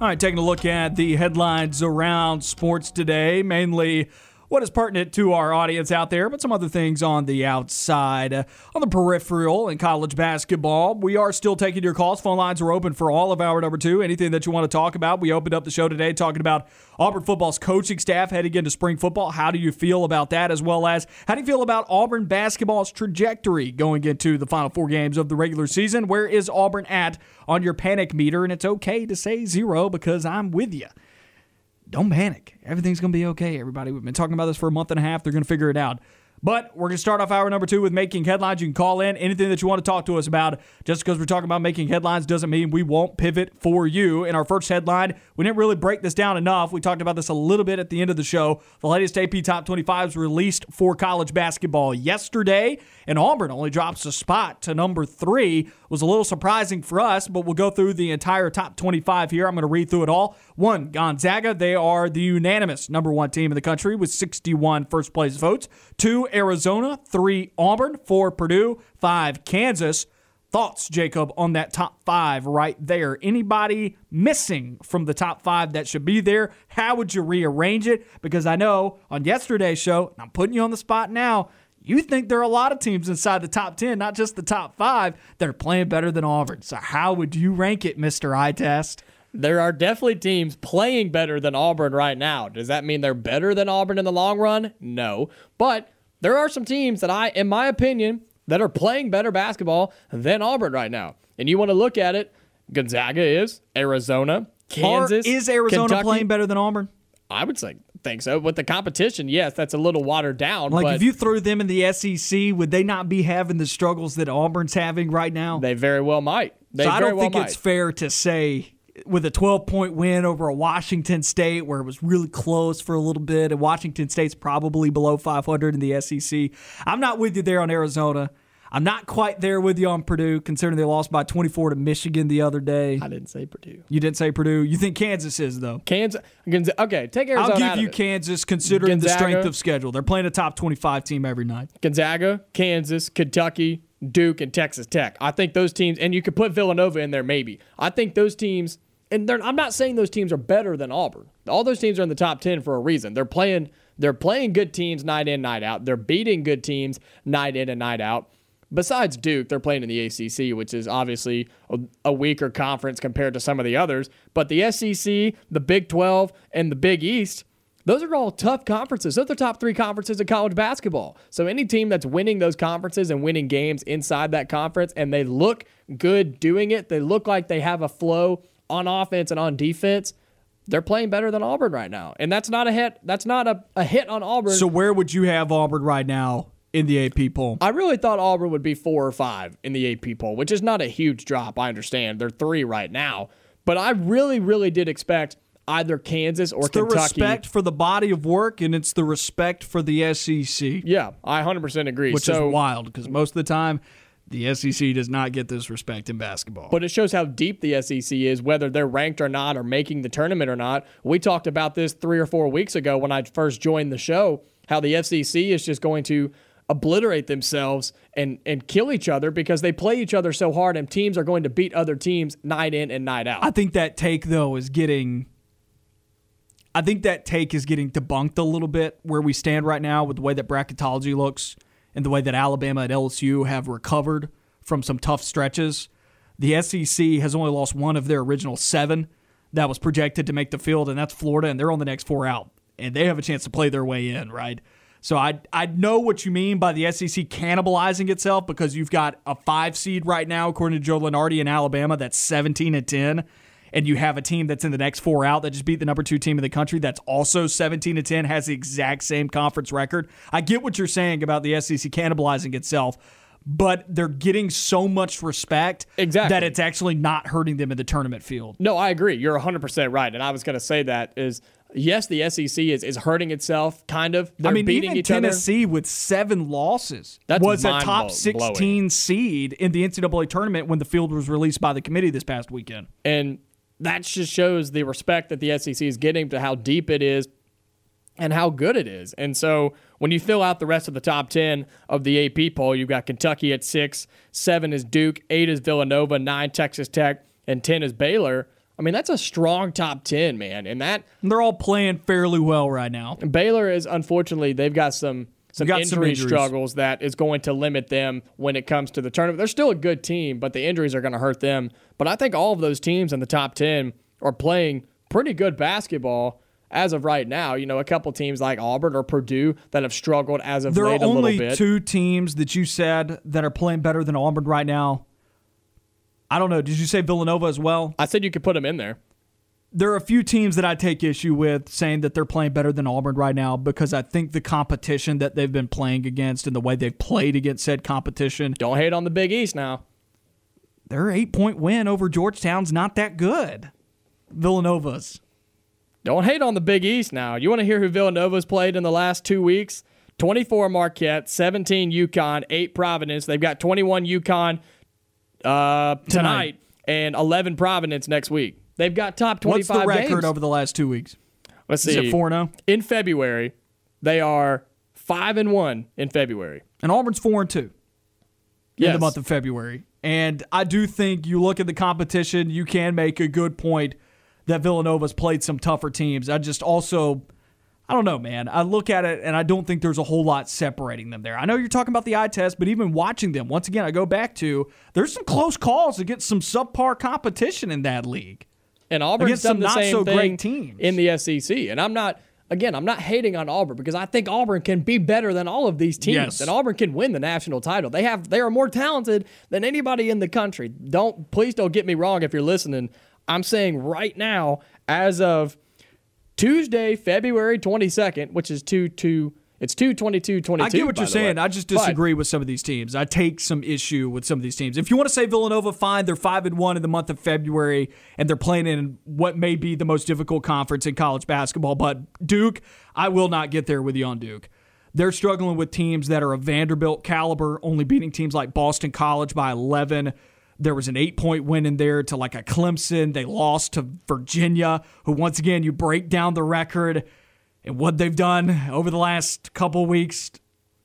All right, taking a look at the headlines around sports today, mainly what is pertinent to our audience out there, but some other things on the outside, uh, on the peripheral in college basketball. We are still taking your calls. Phone lines are open for all of hour number two. Anything that you want to talk about. We opened up the show today talking about Auburn football's coaching staff heading into spring football. How do you feel about that, as well as how do you feel about Auburn basketball's trajectory going into the final four games of the regular season? Where is Auburn at on your panic meter? And it's okay to say zero because I'm with you don't panic. Everything's going to be okay, everybody. We've been talking about this for a month and a half. They're going to figure it out. But we're going to start off hour number two with making headlines. You can call in anything that you want to talk to us about. Just because we're talking about making headlines doesn't mean we won't pivot for you. In our first headline, we didn't really break this down enough. We talked about this a little bit at the end of the show. The latest AP Top 25 was released for college basketball yesterday, and Auburn only drops a spot to number three. Was a little surprising for us, but we'll go through the entire top 25 here. I'm going to read through it all. One, Gonzaga. They are the unanimous number one team in the country with 61 first place votes. Two, Arizona. Three, Auburn. Four, Purdue. Five, Kansas. Thoughts, Jacob, on that top five right there? Anybody missing from the top five that should be there? How would you rearrange it? Because I know on yesterday's show, I'm putting you on the spot now, you think there are a lot of teams inside the top 10, not just the top five, that are playing better than Auburn. So, how would you rank it, Mr. Eye Test? There are definitely teams playing better than Auburn right now. Does that mean they're better than Auburn in the long run? No. But there are some teams that I, in my opinion, that are playing better basketball than Auburn right now. And you want to look at it, Gonzaga is, Arizona, Kansas. Or is Arizona Kentucky. playing better than Auburn? I would say think so. With the competition, yes, that's a little watered down. Like but if you threw them in the SEC, would they not be having the struggles that Auburn's having right now? they very well might. They so I don't well think might. it's fair to say with a 12 point win over a Washington State where it was really close for a little bit, and Washington State's probably below 500 in the SEC. I'm not with you there on Arizona. I'm not quite there with you on Purdue, considering they lost by 24 to Michigan the other day. I didn't say Purdue. You didn't say Purdue. You think Kansas is though? Kansas. Okay, take Arizona. I'll give you. Kansas, considering the strength of schedule. They're playing a top 25 team every night. Gonzaga, Kansas, Kentucky, Duke, and Texas Tech. I think those teams, and you could put Villanova in there maybe. I think those teams, and I'm not saying those teams are better than Auburn. All those teams are in the top ten for a reason. They're playing, they're playing good teams night in, night out. They're beating good teams night in and night out. Besides Duke, they're playing in the ACC, which is obviously a, a weaker conference compared to some of the others. But the SEC, the Big 12, and the Big East, those are all tough conferences. Those are the top three conferences in college basketball. So any team that's winning those conferences and winning games inside that conference and they look good doing it, they look like they have a flow on offense and on defense, they're playing better than Auburn right now. And that's not a hit. That's not a, a hit on Auburn. So where would you have Auburn right now in the AP poll? I really thought Auburn would be four or five in the AP poll, which is not a huge drop. I understand they're three right now, but I really, really did expect either Kansas or It's the respect for the body of work and it's the respect for the SEC, Yeah, I 100% agree. which so, is wild because most of the time the SEC does not get this respect in basketball. But it shows how deep the SEC is, whether they're ranked or not, or making the tournament or not. We talked about this three or four weeks ago when I first joined the show, how the SEC is just going to obliterate themselves and, and kill each other because they play each other so hard and teams are going to beat other teams night in and night out. I think that take though is getting I think that take is getting debunked a little bit where we stand right now with the way that bracketology looks and the way that Alabama and LSU have recovered from some tough stretches. The SEC has only lost one of their original seven that was projected to make the field, and that's Florida, and they're on the next four out, and they have a chance to play their way in, right? So I I know what you mean by the SEC cannibalizing itself because you've got a five seed right now, according to Joe Lunardi in Alabama, that's 17 and 10 and you have a team that's in the next four out that just beat the number two team in the country that's also 17 to 10 has the exact same conference record i get what you're saying about the sec cannibalizing itself but they're getting so much respect Exactly. that it's actually not hurting them in the tournament field No, I agree. You're 100% right. And I was going to say that is yes, the SEC is, is hurting itself, kind of. They're I mean, beating even each other. Tennessee with seven losses That's was a top mind-blowing. 16 seed in the NCAA tournament when the field was released by the committee this past weekend. And that just shows the respect that the SEC is getting to how deep it is and how good it is. And so when you fill out the rest of the top 10 of the AP poll, you've got Kentucky at six, seven is Duke, eight is Villanova, nine Texas Tech, and 10 is Baylor. I mean, that's a strong top 10, man. And that And they're all playing fairly well right now. Baylor is unfortunately they've got some some got injury some struggles that is going to limit them when it comes to the tournament. They're still a good team, but the injuries are going to hurt them. But I think all of those teams in the top 10 are playing pretty good basketball as of right now. You know, a couple teams like Auburn or Purdue that have struggled as of There late a little bit. There are only two teams that you said that are playing better than Auburn right now. I don't know. Did you say Villanova as well? I said you could put them in there. there are a few teams that I take issue with saying that they're playing better than Auburn right now because I think the competition that they've been playing against and the way they've played against said competition. Don't hate on the Big East now. Their eight point win over Georgetown's not that good. Villanova's. Don't hate on the Big East now. You want to hear who Villanova's played in the last two weeks? 24 Marquette, 17 UConn, 8 Providence. They've got 21 UConn uh, tonight, tonight and 11 Providence next week. They've got top 25 What's the record games. over the last two weeks? Let's see. Is it 4 0? In February, they are 5 and 1 in February. And Auburn's 4 and 2 yes. in the month of February. And I do think you look at the competition, you can make a good point that Villanova's played some tougher teams. I just also. I don't know, man. I look at it and I don't think there's a whole lot separating them there. I know you're talking about the eye test, but even watching them, once again, I go back to there's some close calls against some subpar competition in that league. And Auburn's done the same so thing teams. in the SEC. And I'm not again, I'm not hating on Auburn because I think Auburn can be better than all of these teams. Yes. And Auburn can win the national title. They have they are more talented than anybody in the country. Don't please don't get me wrong if you're listening. I'm saying right now, as of Tuesday, February 22nd, which is 2 2 it's 222 22. I get what you're saying. Way. I just disagree but, with some of these teams. I take some issue with some of these teams. If you want to say Villanova, fine. They're 5 and 1 in the month of February, and they're playing in what may be the most difficult conference in college basketball. But Duke, I will not get there with you on Duke. They're struggling with teams that are a Vanderbilt caliber, only beating teams like Boston College by 11. There was an eight point win in there to like a Clemson. They lost to Virginia, who, once again, you break down the record and what they've done over the last couple weeks.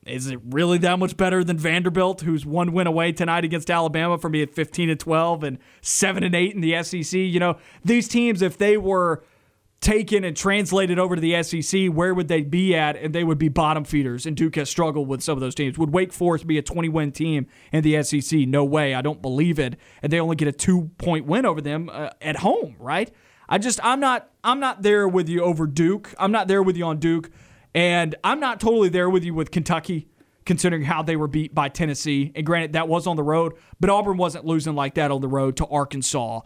Is it really that much better than Vanderbilt, who's one win away tonight against Alabama from being 15 and 12 and 7 and 8 in the SEC? You know, these teams, if they were taken and translated over to the SEC, where would they be at? And they would be bottom feeders. And Duke has struggled with some of those teams. Would Wake Forest be a 20 win team in the SEC? No way. I don't believe it. And they only get a two point win over them uh, at home, right? I just I'm not I'm not there with you over Duke. I'm not there with you on Duke, and I'm not totally there with you with Kentucky, considering how they were beat by Tennessee. And granted, that was on the road, but Auburn wasn't losing like that on the road to Arkansas.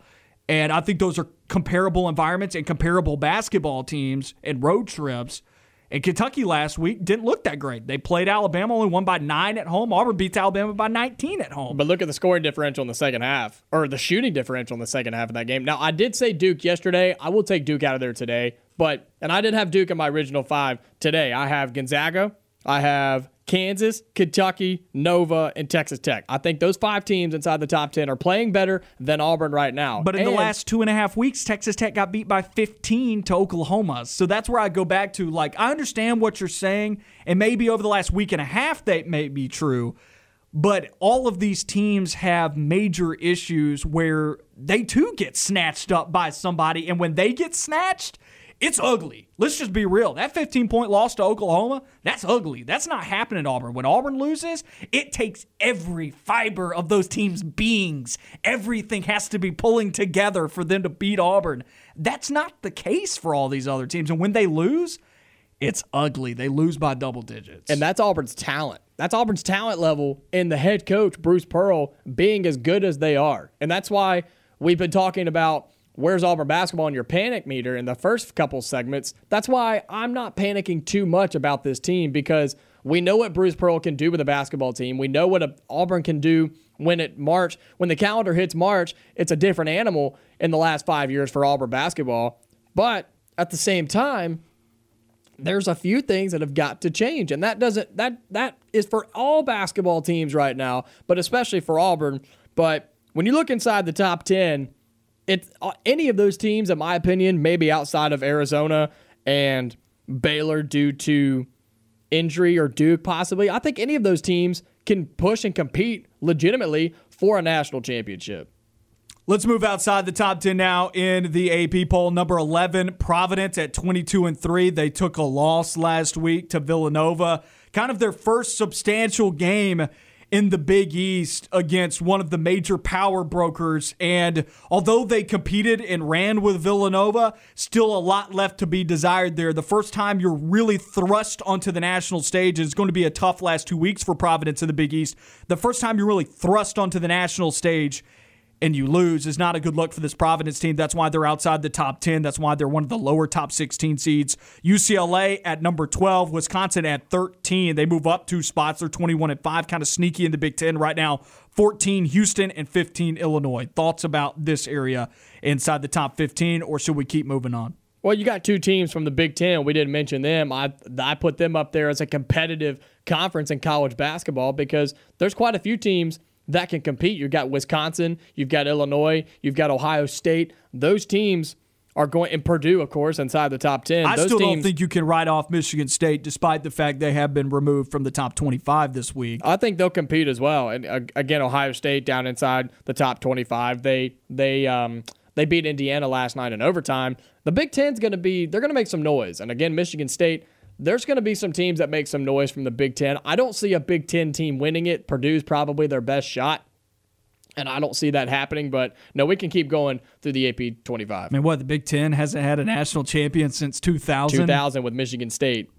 And I think those are comparable environments and comparable basketball teams and road trips. And Kentucky last week didn't look that great. They played Alabama, only won by nine at home. Auburn beats Alabama by 19 at home. But look at the scoring differential in the second half, or the shooting differential in the second half of that game. Now, I did say Duke yesterday. I will take Duke out of there today. But, and I did have Duke in my original five today. I have Gonzaga, I have Kansas, Kentucky, Nova, and Texas Tech. I think those five teams inside the top 10 are playing better than Auburn right now. But in and, the last two and a half weeks, Texas Tech got beat by 15 to Oklahoma. So that's where I go back to like, I understand what you're saying, and maybe over the last week and a half that may be true. But all of these teams have major issues where they too get snatched up by somebody. And when they get snatched, it's ugly. Let's just be real. That 15 point loss to Oklahoma, that's ugly. That's not happening at Auburn. When Auburn loses, it takes every fiber of those teams' beings. Everything has to be pulling together for them to beat Auburn. That's not the case for all these other teams. And when they lose, it's ugly. They lose by double digits. And that's Auburn's talent. That's Auburn's talent level and the head coach, Bruce Pearl, being as good as they are. And that's why we've been talking about where's Auburn basketball on your panic meter in the first couple segments. That's why I'm not panicking too much about this team because we know what Bruce Pearl can do with a basketball team. We know what Auburn can do when it March, when the calendar hits March, it's a different animal in the last 5 years for Auburn basketball. But at the same time, there's a few things that have got to change and that doesn't that that is for all basketball teams right now, but especially for Auburn. But when you look inside the top 10, it's uh, any of those teams, in my opinion, maybe outside of Arizona and Baylor due to injury or Duke possibly. I think any of those teams can push and compete legitimately for a national championship. Let's move outside the top 10 now in the AP poll. Number 11, Providence at 22 and 3. They took a loss last week to Villanova. Kind of their first substantial game in the Big East against one of the major power brokers. And although they competed and ran with Villanova, still a lot left to be desired there. The first time you're really thrust onto the national stage is going to be a tough last two weeks for Providence in the Big East. The first time you're really thrust onto the national stage and you lose is not a good look for this Providence team. That's why they're outside the top 10. That's why they're one of the lower top 16 seeds. UCLA at number 12, Wisconsin at 13. They move up two spots. They're 21 and 5, kind of sneaky in the Big 10 right now. 14 Houston and 15 Illinois. Thoughts about this area inside the top 15 or should we keep moving on? Well, you got two teams from the Big Ten. We didn't mention them. I I put them up there as a competitive conference in college basketball because there's quite a few teams that can compete. You've got Wisconsin, you've got Illinois, you've got Ohio State. Those teams are going, in Purdue, of course, inside the top 10. I Those still teams, don't think you can write off Michigan State despite the fact they have been removed from the top 25 this week. I think they'll compete as well. And uh, again, Ohio State down inside the top 25. They they um they beat Indiana last night in overtime. The Big Ten's going to be they're going to make some noise. And again, Michigan State. There's going to be some teams that make some noise from the Big Ten. I don't see a Big Ten team winning it. Purdue's probably their best shot. And I don't see that happening, but no, we can keep going through the AP 25. I mean, what, the Big Ten hasn't had a national champion since 2000? 2000 with Michigan State.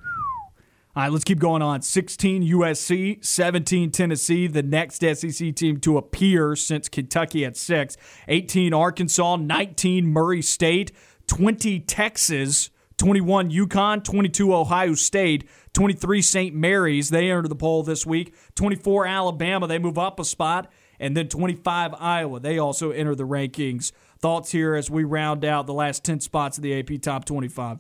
All right, let's keep going on. 16 USC, 17 Tennessee, the next SEC team to appear since Kentucky at six. 18 Arkansas, 19 Murray State, 20 Texas, 21 UConn, 22 Ohio State, 23 St. Mary's. They enter the poll this week. 24 Alabama, they move up a spot. And then 25 Iowa, they also enter the rankings. Thoughts here as we round out the last 10 spots of the AP Top 25.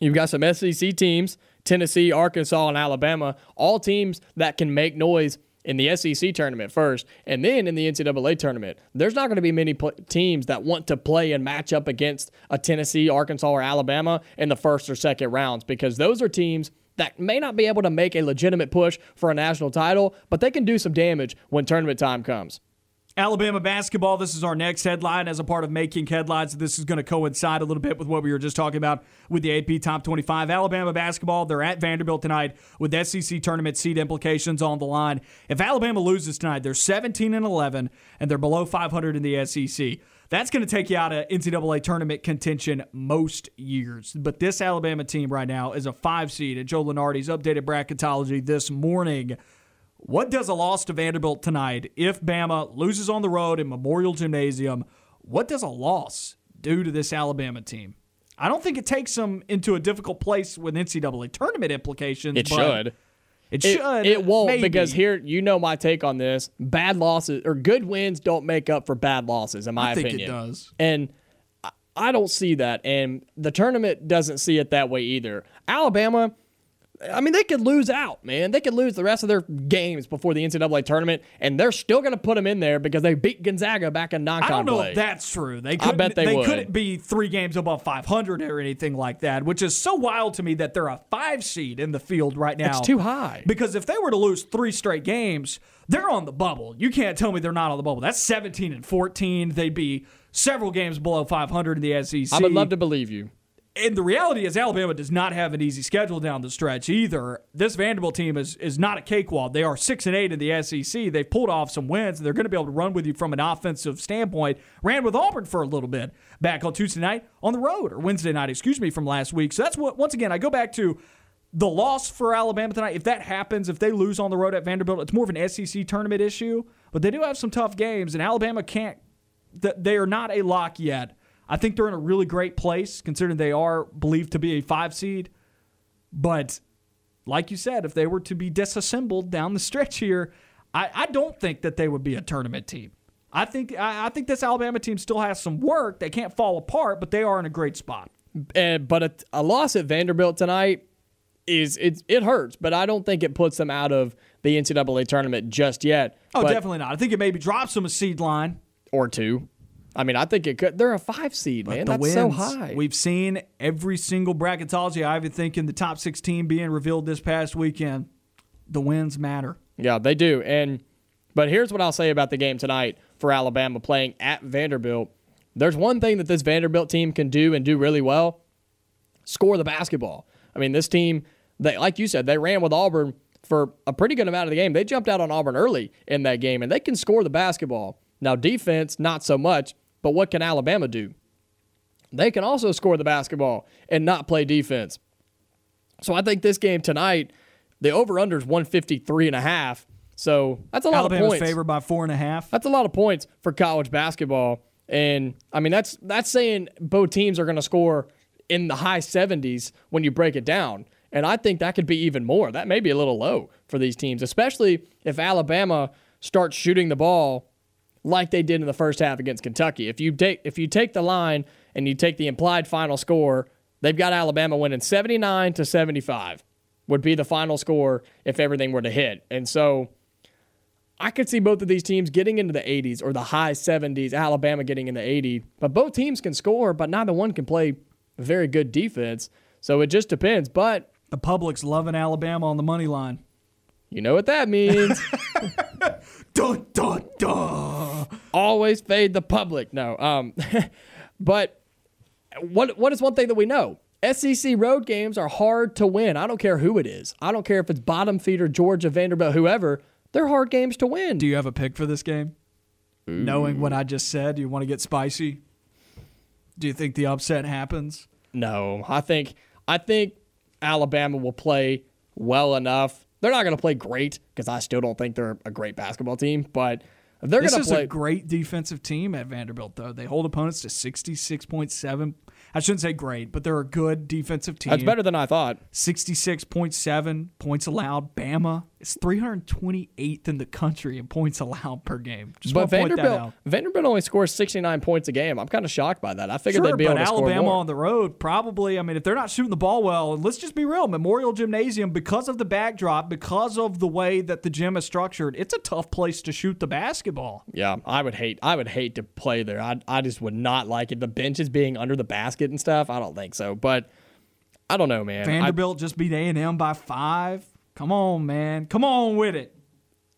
You've got some SEC teams Tennessee, Arkansas, and Alabama, all teams that can make noise in the SEC tournament first, and then in the NCAA tournament. There's not going to be many pl- teams that want to play and match up against a Tennessee, Arkansas, or Alabama in the first or second rounds because those are teams that may not be able to make a legitimate push for a national title, but they can do some damage when tournament time comes. Alabama basketball. This is our next headline as a part of making headlines. This is going to coincide a little bit with what we were just talking about with the AP Top 25. Alabama basketball, they're at Vanderbilt tonight with SEC tournament seed implications on the line. If Alabama loses tonight, they're 17 and 11 and they're below 500 in the SEC. That's going to take you out of NCAA tournament contention most years. But this Alabama team right now is a five seed at Joe Lunardi's updated bracketology this morning. What does a loss to Vanderbilt tonight, if Bama loses on the road in Memorial Gymnasium, what does a loss do to this Alabama team? I don't think it takes them into a difficult place with NCAA tournament implications. It but should. It It, should. it won't maybe. because here you know my take on this. Bad losses or good wins don't make up for bad losses, in my I think opinion. it does. And I don't see that, and the tournament doesn't see it that way either. Alabama, I mean, they could lose out, man. They could lose the rest of their games before the NCAA tournament, and they're still going to put them in there because they beat Gonzaga back in non-con I don't know play. if that's true. They I couldn't, bet they would. couldn't be three games above 500 or anything like that, which is so wild to me that they're a five seed in the field right now. It's too high. Because if they were to lose three straight games, they're on the bubble. You can't tell me they're not on the bubble. That's 17 and 14. They'd be several games below 500 in the SEC. I would love to believe you. And the reality is, Alabama does not have an easy schedule down the stretch either. This Vanderbilt team is is not a cakewalk. They are six and eight in the SEC. They've pulled off some wins. They're going to be able to run with you from an offensive standpoint. Ran with Auburn for a little bit back on Tuesday night on the road or Wednesday night, excuse me, from last week. So that's what. Once again, I go back to the loss for Alabama tonight. If that happens, if they lose on the road at Vanderbilt, it's more of an SEC tournament issue. But they do have some tough games, and Alabama can't. They are not a lock yet. I think they're in a really great place considering they are believed to be a five seed. But like you said, if they were to be disassembled down the stretch here, I, I don't think that they would be a tournament team. I think I, I think this Alabama team still has some work. They can't fall apart, but they are in a great spot. And, but a, a loss at Vanderbilt tonight is it it hurts, but I don't think it puts them out of the NCAA tournament just yet. Oh, But- definitely not. I think it maybe drops them a seed line. or two. I mean, I think it could. They're a five seed, man. the That's so wins. high. We've seen every single bracketology. I even think in the top 16 being revealed this past weekend, the wins matter. yeah, they do. And but here's what I'll say about the game tonight for Alabama playing at Vanderbilt. There's one thing that this Vanderbilt team can do and do really well: score the basketball. I mean, this team, they like you said, they ran with Auburn for a pretty good amount of the game. They jumped out on Auburn early in that game, and they can score the basketball. Now, defense, not so much. But what can Alabama do? They can also score the basketball and not play defense. So I think this game tonight, the over under is 153 and a half. So that's a lot Alabama's of points. favored by four and a half. That's a lot of points for college basketball. And I mean, that's that's saying both teams are going to score in the high 70s when you break it down. And I think that could be even more. That may be a little low for these teams, especially if Alabama starts shooting the ball like they did in the first half against Kentucky. If you take if you take the line and you take the implied final score, they've got Alabama winning 79 to 75 would be the final score if everything were to hit. And so I could see both of these teams getting into the 80s or the high 70s, Alabama getting in the 80s. But both teams can score, but neither one can play very good defense. So it just depends. But the public's loving Alabama on the money line. You know what that means. dun, dun, dun. Always fade the public. No. Um, but what what is one thing that we know? SEC road games are hard to win. I don't care who it is. I don't care if it's bottom feeder, Georgia, Vanderbilt, whoever. They're hard games to win. Do you have a pick for this game? Ooh. Knowing what I just said, do you want to get spicy? Do you think the upset happens? No. I think I think Alabama will play well enough. They're not going to play great because I still don't think they're a great basketball team, but they're going to play. This is a great defensive team at Vanderbilt, though. They hold opponents to 66.7 I shouldn't say great, but they're a good defensive team. That's better than I thought. 66.7 points allowed. Bama is 328th in the country in points allowed per game. Just but Vanderbilt, Vanderbilt only scores 69 points a game. I'm kind of shocked by that. I figured sure, they'd be to Alabama on the road probably. I mean, if they're not shooting the ball well, and let's just be real. Memorial Gymnasium, because of the backdrop, because of the way that the gym is structured, it's a tough place to shoot the basketball. Yeah, I would hate. I would hate to play there. I I just would not like it. The benches being under the basket and stuff. I don't think so. But I don't know, man. Vanderbilt I, just beat A and M by five. Come on, man. Come on with it.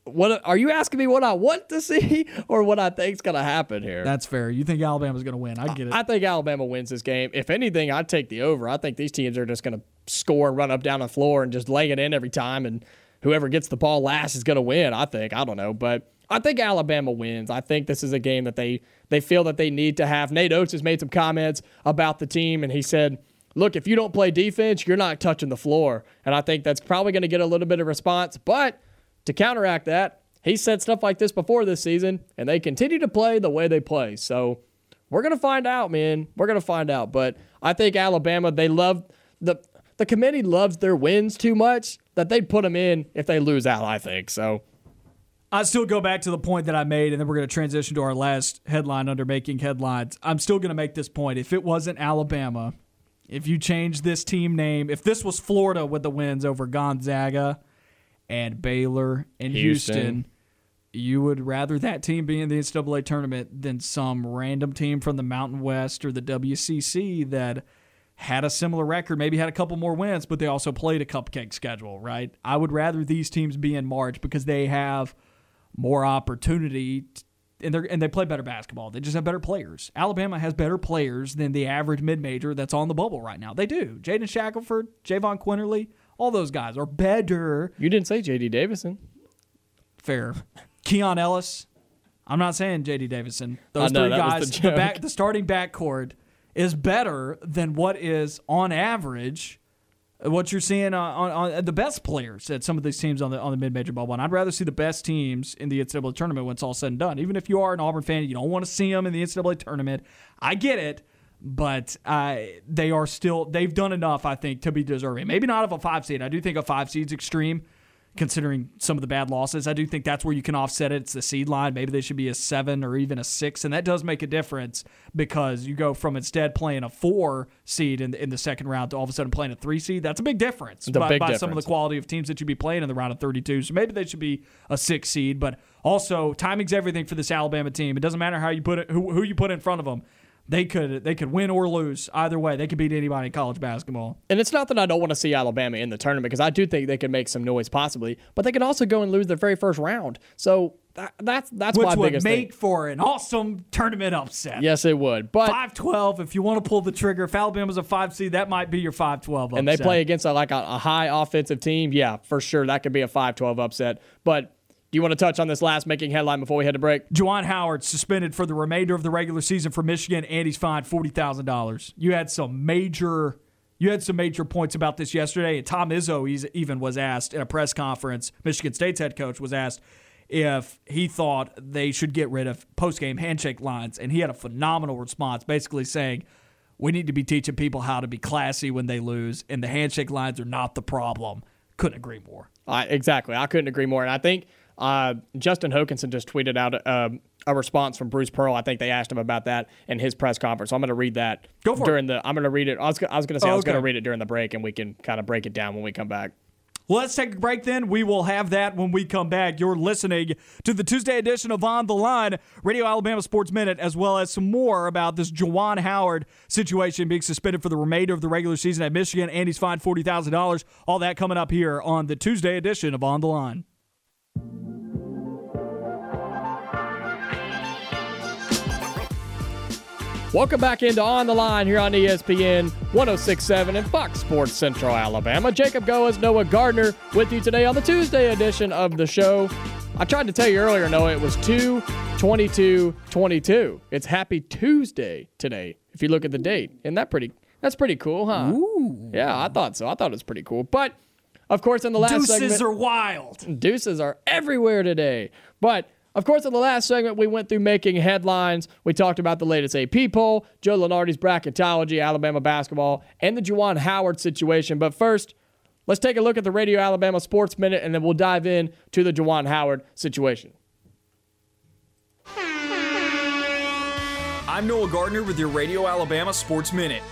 What are you asking me? What I want to see or what I think's going to happen here? That's fair. You think Alabama's going to win? I get it. I, think Alabama wins this game. If anything, I'd take the over. I think these teams are just going to score and run up down the floor and just lay it in every time, and whoever gets the ball last is going to win. I think. I don't know, but I think Alabama wins. I think this is a game that they they feel that they need to have. Nate Oats has made some comments about the team, and he said, "Look, if you don't play defense, you're not touching the floor." And I think that's probably going to get a little bit of response. But to counteract that, he said stuff like this before this season, and they continue to play the way they play. So we're gonna find out, man. We're gonna find out. But I think Alabama, they love the the committee loves their wins too much that they'd put them in if they lose out. I think so. I still go back to the point that I made, and then we're going to transition to our last headline under making headlines. I'm still going to make this point. If it wasn't Alabama, if you change this team name, if this was Florida with the wins over Gonzaga and Baylor and Houston, Houston you would rather that team be in the NCAA tournament than some random team from the Mountain West or the WCC that had a similar record, maybe had a couple more wins, but they also played a cupcake schedule, right? I would rather these teams be in March because they have – more opportunity and they and they play better basketball. They just have better players. Alabama has better players than the average mid major that's on the bubble right now. They do. Jaden Shackelford, Jahvon Quinerly, all those guys are better. You didn't say J.D. Davison. Fair. Keon Ellis. I'm not saying J.D. Davison. Those know, three guys, the, the, back, the starting backcourt is better than what is on average what you're seeing on, on, on, the best players at some of these teams on the on the mid major bubble. And I'd rather see the best teams in the NCAA tournament when it's all said and done. Even if you are an Auburn fan, you don't want to see them in the NCAA tournament. I get it, but uh, they are still they've done enough, I think, to be deserving. Maybe not of a five seed. I do think a five seed's extreme considering some of the bad losses. I do think that's where you can offset it. It's the seed line. Maybe they should be a seven or even a six, and that does make a difference because you go from instead playing a four seed in the, in the second round to all of a sudden playing a three seed. That's a big difference by, big by difference. some of the quality of teams that you'd be playing in the round of 32. So maybe they should be a six seed, but also timing's everything for this Alabama team. It doesn't matter how you put it, who, who you put in front of them they could they could win or lose either way. They could beat anybody in college basketball. And it's not that I don't want to see Alabama in the tournament because I do think they could make some noise possibly, but they could also go and lose their very first round. So that, that's that's Which my would biggest make thing. for an awesome tournament upset. Yes, it would. But five twelve, if you want to pull the trigger, if Alabama's a five seed, that might be your five twelve. And they play against a, like a, a high offensive team. Yeah, for sure, that could be a five twelve upset. But you want to touch on this last making headline before we head to break? Juwan Howard suspended for the remainder of the regular season for Michigan, and he's fined forty thousand dollars. You had some major You had some major points about this yesterday. Tom Izzo even was asked in a press conference, Michigan State's head coach was asked if he thought they should get rid of post game handshake lines. And he had a phenomenal response, basically saying, we need to be teaching people how to be classy when they lose, and the handshake lines are not the problem. Couldn't agree more. Uh, exactly. I couldn't agree more. And I think uh, Justin Hokanson just tweeted out uh, a response from Bruce Pearl. I think they asked him about that in his press conference. So I'm going to read that Go for during it. the. I'm going to read it. I was, I was going to say Oh, I was going to read it during the break, and we can kind of break it down when we come back. Well, let's take a break then. We will have that when we come back. You're listening to the Tuesday edition of On the Line, Radio Alabama Sports Minute, as well as some more about this Juwan Howard situation being suspended for the remainder of the regular season at Michigan, and he's fined $40,000. All that coming up here on the Tuesday edition of On the Line. Welcome back into On the Line here on ESPN 1067 and Fox Sports Central Alabama. Jacob Goins, Noah Gardner with you today on the Tuesday edition of the show. I tried to tell you earlier, Noah, it was 2 22 22. It's Happy Tuesday today, if you look at the date. Isn't that pretty? That's pretty cool, huh? Ooh. Yeah, I thought so. I thought it was pretty cool. But, of course, in the last Deuces segment, are wild. Deuces are everywhere today. But of course, in the last segment, we went through making headlines. We talked about the latest AP poll, Joe Lunardi's bracketology, Alabama basketball, and the Juwan Howard situation. But first, let's take a look at the Radio Alabama Sports Minute, and then we'll dive in to the Juwan Howard situation. I'm Noah Gardner with your Radio Alabama Sports Minute.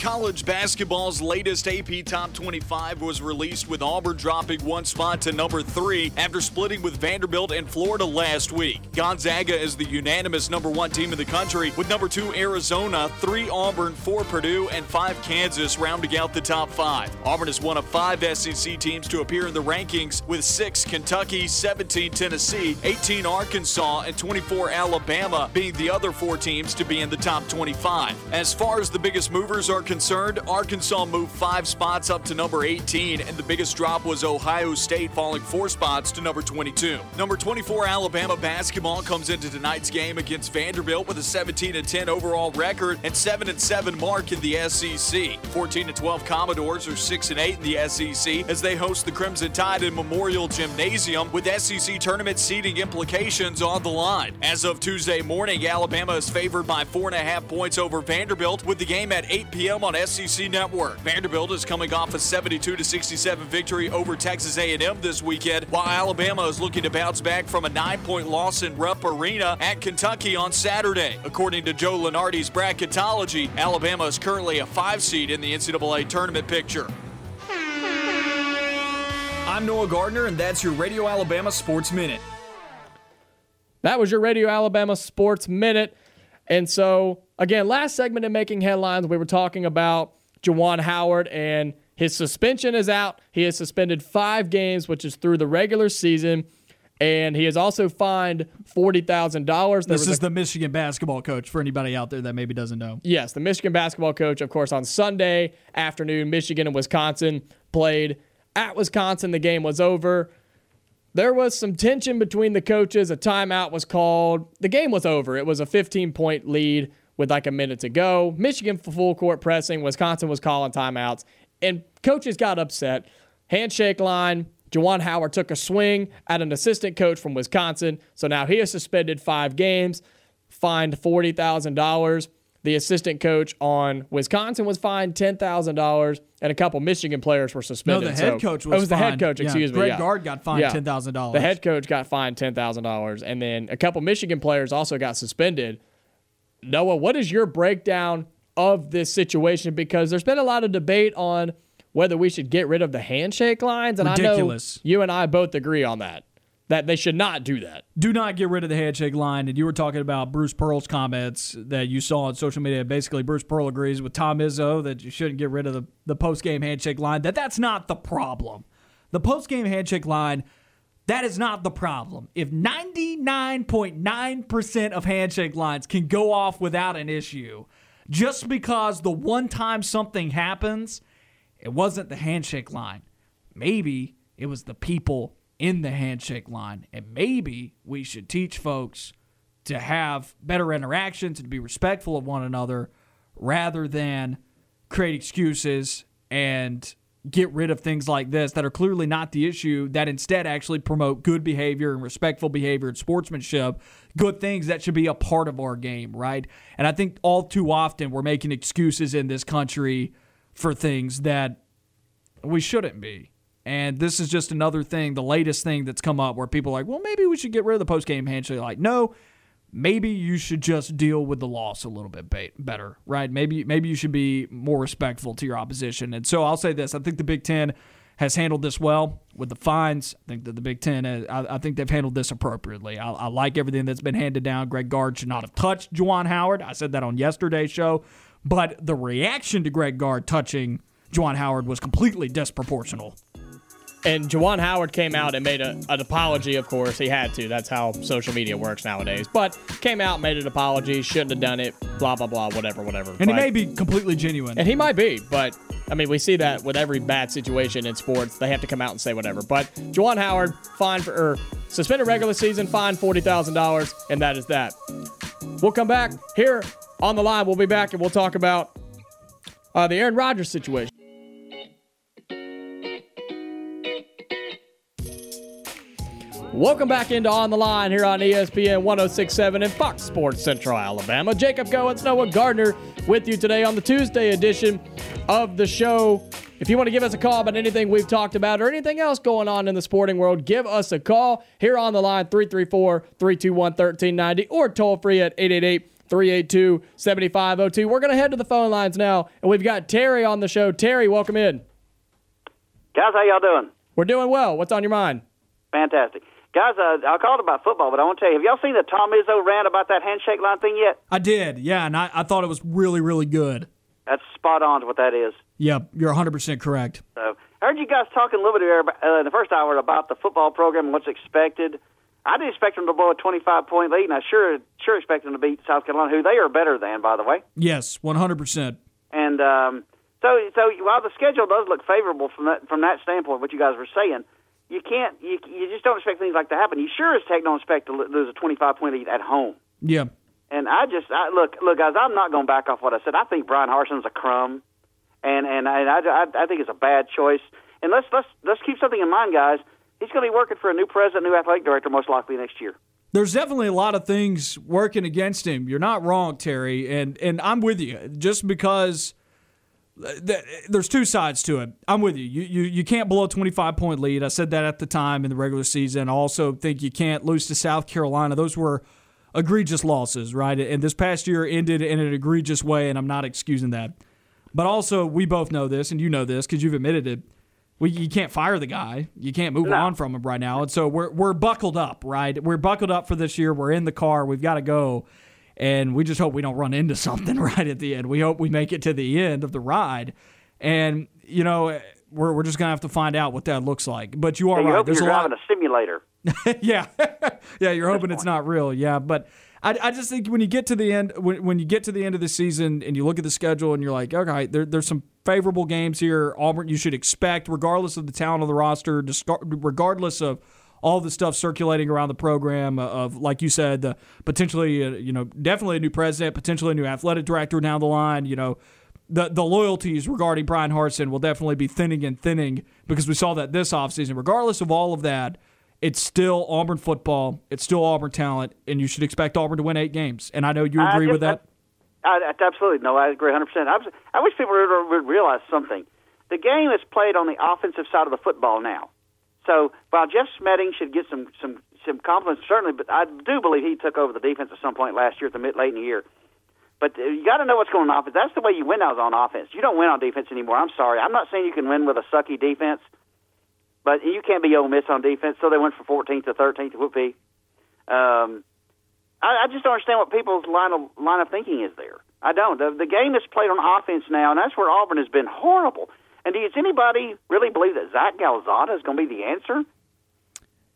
College basketball's latest AP Top 25 was released with Auburn dropping one spot to number three after splitting with Vanderbilt and Florida last week. Gonzaga is the unanimous number one team in the country, with number two Arizona, three Auburn, four Purdue, and five Kansas rounding out the top five. Auburn is one of five SEC teams to appear in the rankings, with six Kentucky, 17 Tennessee, 18 Arkansas, and 24 Alabama being the other four teams to be in the top 25. As far as the biggest movers are concerned, Arkansas moved five spots up to number 18, and the biggest drop was Ohio State falling four spots to number 22. Number 24 Alabama basketball comes into tonight's game against Vanderbilt with a 17 and 10 overall record and 7 and 7 mark in the SEC. 14 and 12 Commodores are 6 and 8 in the SEC as they host the Crimson Tide in Memorial Gymnasium with SEC tournament seeding implications on the line. As of Tuesday morning, Alabama is favored by four and a half points over Vanderbilt with the game at 8 p.m. on SEC Network. Vanderbilt is coming off a 72 to 67 victory over Texas A&M this weekend, while Alabama is looking to bounce back from a nine-point loss in Rupp Arena at Kentucky on Saturday. According to Joe Lunardi's bracketology, Alabama is currently a five seed in the NCAA tournament picture. I'm Noah Gardner, and that's your Radio Alabama Sports Minute. That was your Radio Alabama Sports Minute. And so, again, last segment in Making Headlines, we were talking about Juwan Howard, and his suspension is out. He is suspended five games, which is through the regular season. And he is also fined $40,000. This is a- the Michigan basketball coach for anybody out there that maybe doesn't know. Yes, the Michigan basketball coach, of course, on Sunday afternoon, Michigan and Wisconsin played at Wisconsin. The game was over. There was some tension between the coaches. A timeout was called. The game was over. It was a 15 point lead with like a minute to go. Michigan full court pressing. Wisconsin was calling timeouts. And coaches got upset. Handshake line. Juwan Howard took a swing at an assistant coach from Wisconsin. So now he is suspended five games, fined $40,000. The assistant coach on Wisconsin was fined $10,000, and a couple Michigan players were suspended. No, the head So- coach Oh, was it was the head coach, Yeah, excuse me. Greg yeah. Gard got fined Yeah. $10,000. The head coach got fined $10,000, and then a couple Michigan players also got suspended. Noah, what is your breakdown of this situation? Because there's been a lot of debate on whether we should get rid of the handshake lines, and Ridiculous. I know you and I both agree on that. That they should not do that. do not get rid of the handshake line. And you were talking about Bruce Pearl's comments that you saw on social media. Basically, Bruce Pearl agrees with Tom Izzo that you shouldn't get rid of the, the post game handshake line. That that's not the problem. The post game handshake line, that is not the problem. If 99.9% of handshake lines can go off without an issue, just because the one time something happens, it wasn't the handshake line. Maybe it was the people in the handshake line. And maybe we should teach folks to have better interactions and to be respectful of one another rather than create excuses and get rid of things like this that are clearly not the issue, that instead actually promote good behavior and respectful behavior and sportsmanship, good things that should be a part of our game, right? And I think all too often we're making excuses in this country for things that we shouldn't be. And this is just another thing, the latest thing that's come up where people are like, well, maybe we should get rid of the post game handshake. Like, no, maybe you should just deal with the loss a little bit better, right? Maybe maybe you should be more respectful to your opposition. And so I'll say this: I think the Big Ten has handled this well with the fines. I think that the Big Ten, uh, I, I think they've handled this appropriately. I, I, like everything that's been handed down. Greg Gard should not have touched Juwan Howard. I said that on yesterday's show, but the reaction to Greg Gard touching Juwan Howard was completely disproportional. And Juwan Howard came out and made a, an apology, of course. He had to. That's how social media works nowadays. But came out, made an apology, shouldn't have done it, blah, blah, blah, whatever, whatever. And he may be completely genuine. And he might be, but I mean, we see that with every bad situation in sports. They have to come out and say whatever. But Juwan Howard, fine for, or suspended regular season, fine $40,000, and that is that. We'll come back here on the line. We'll be back and we'll talk about uh, the Aaron Rodgers situation. Welcome back into On the Line here on ESPN 1067 and Fox Sports Central Alabama. Jacob Goins, Noah Gardner with you today on the Tuesday edition of the show. If you want to give us a call about anything we've talked about or anything else going on in the sporting world, give us a call here on the line 334 321 1390 or toll free at 888 382 7502. We're going to head to the phone lines now, and we've got Terry on the show. Terry, welcome in. Guys, how y'all doing? We're doing well. What's on your mind? Fantastic. Guys, uh, I called about football, but I want to tell you, have y'all seen the Tom Izzo rant about that handshake line thing yet? I did, yeah, and I, I thought it was really, really good. That's spot on to what that is. Yeah, you're 100% correct. So, I heard you guys talking a little bit uh, in the first hour about the football program and what's expected. I didn't expect them to blow a 25 point lead, and I sure sure expect them to beat South Carolina, who they are better than, by the way. Yes, 100%. And um, so, so while the schedule does look favorable from that from that standpoint, what you guys were saying – you can't you you just don't expect things like to happen. You sure as heck don't expect to lose a 25 point lead at home. Yeah. And I just I, look look guys, I'm not going back off what I said. I think Bryan Harsin's a crumb, and and I, I I think it's a bad choice. And let's let's let's keep something in mind, guys. He's going to be working for a new president, new athletic director, most likely next year. There's definitely a lot of things working against him. You're not wrong, Terry, and and I'm with you. Just because there's two sides to it. I'm with you. You, you. you can't blow a 25 point lead. I said that at the time in the regular season. I also think you can't lose to South Carolina. Those were egregious losses, right? And this past year ended in an egregious way, and I'm not excusing that. But also, we both know this, and you know this because you've admitted it. We, you can't fire the guy. You can't move no. on from him right now. And so we're, we're buckled up, right? We're buckled up for this year. We're in the car. We've got to go and we just hope we don't run into something right at the end. We hope we make it to the end of the ride, and you know eh, we're we're just gonna have to find out what that looks like. But you are right. There's a lot. a simulator. yeah, yeah. You're hoping it's not real. Yeah, but. I, I just think when you get to the end when, when you get to the end of the season and you look at the schedule and you're like okay there, there's some favorable games here Auburn you should expect regardless of the talent of the roster regardless of all the stuff circulating around the program of, like you said, the potentially, uh, you know, definitely a new president, potentially a new athletic director down the line. You know, the the loyalties regarding Bryan Harsin will definitely be thinning and thinning because we saw that this offseason. Regardless of all of that, it's still Auburn football. It's still Auburn talent, and you should expect Auburn to win eight games. And I know you agree with that. I, I, absolutely. No, I agree 100%. I, was, I wish people would, would realize something. The game is played on the offensive side of the football now. So while Jeff Schmedding should get some some some compliments, certainly, but I do believe he took over the defense at some point last year at the mid late in the year. But uh, you got to know what's going on offense. That's the way you win now is on offense. You don't win on defense anymore. I'm sorry. I'm not saying you can win with a sucky defense, but you can't be Ole Miss on defense. So they went from 14th to 13th. Whoopee. Um, I, I just don't understand what people's line of line of thinking is there. I don't. The, the game is played on offense now, and that's where Auburn has been horrible. And does anybody really believe that Zach Calzada is going to be the answer?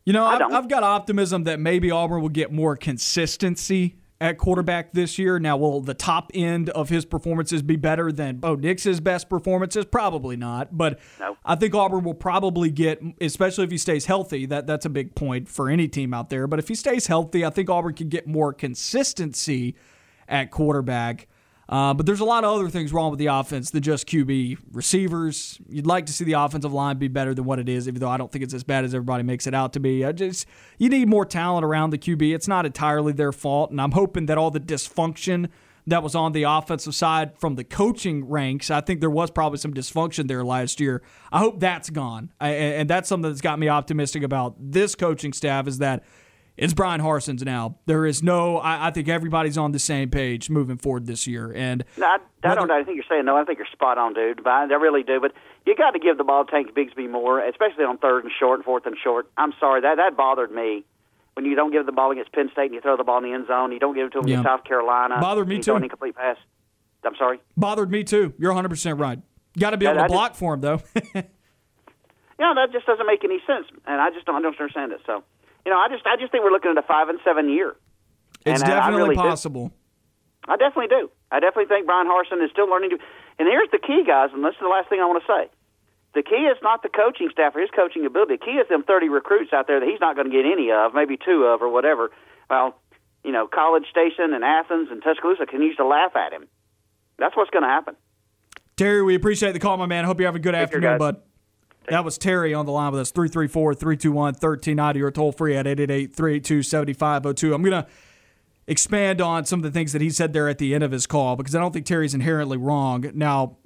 You know, I've, I've, got optimism that maybe Auburn will get more consistency at quarterback this year. Now, will the top end of his performances be better than Bo Nix's best performances? Probably not. But no. I think Auburn will probably get, especially if he stays healthy. That that's a big point for any team out there. But if he stays healthy, I think Auburn can get more consistency at quarterback. Uh, but there's a lot of other things wrong with the offense than just QB receivers. You'd like to see the offensive line be better than what it is, even though I don't think it's as bad as everybody makes it out to be. I just you need more talent around the QB. It's not entirely their fault, and I'm hoping that all the dysfunction that was on the offensive side from the coaching ranks. I think there was probably some dysfunction there last year. I hope that's gone, I, and that's something that's got me optimistic about this coaching staff. Is that it's Bryan Harsin's now. There is no. I, I, think everybody's on the same page moving forward this year. And no, I, I don't. I think you're saying no. I think you're spot on, dude. I, I really do. But you got to give the ball to Tank Bigsby more, especially on third and short and fourth and short. I'm sorry that that bothered me when you don't give the ball against Penn State and you throw the ball in the end zone. You don't give it to them yeah. against South Carolina. Bothered me too. An incomplete pass. I'm sorry. Bothered me too. You're 100 percent right. Got to be able to block just, for him though. yeah, that just doesn't make any sense, and I just don't, I don't understand it. So you know, I just I just think we're looking at a five and seven year. It's and definitely really possible. Do. I definitely do. I definitely think Bryan Harsin is still learning to. And here's the key, guys, and this is the last thing I want to say. The key is not the coaching staff or his coaching ability. The key is them 30 recruits out there that he's not going to get any of, maybe two of, or whatever. Well, you know, College Station and Athens and Tuscaloosa can use to laugh at him. That's what's going to happen. Terry, we appreciate the call, my man. Hope you have a good Take afternoon, bud. That was Terry on the line with us, 334 321 1390 or toll free at 888 382 7502. I'm going to expand on some of the things that he said there at the end of his call because I don't think Terry's inherently wrong. Now,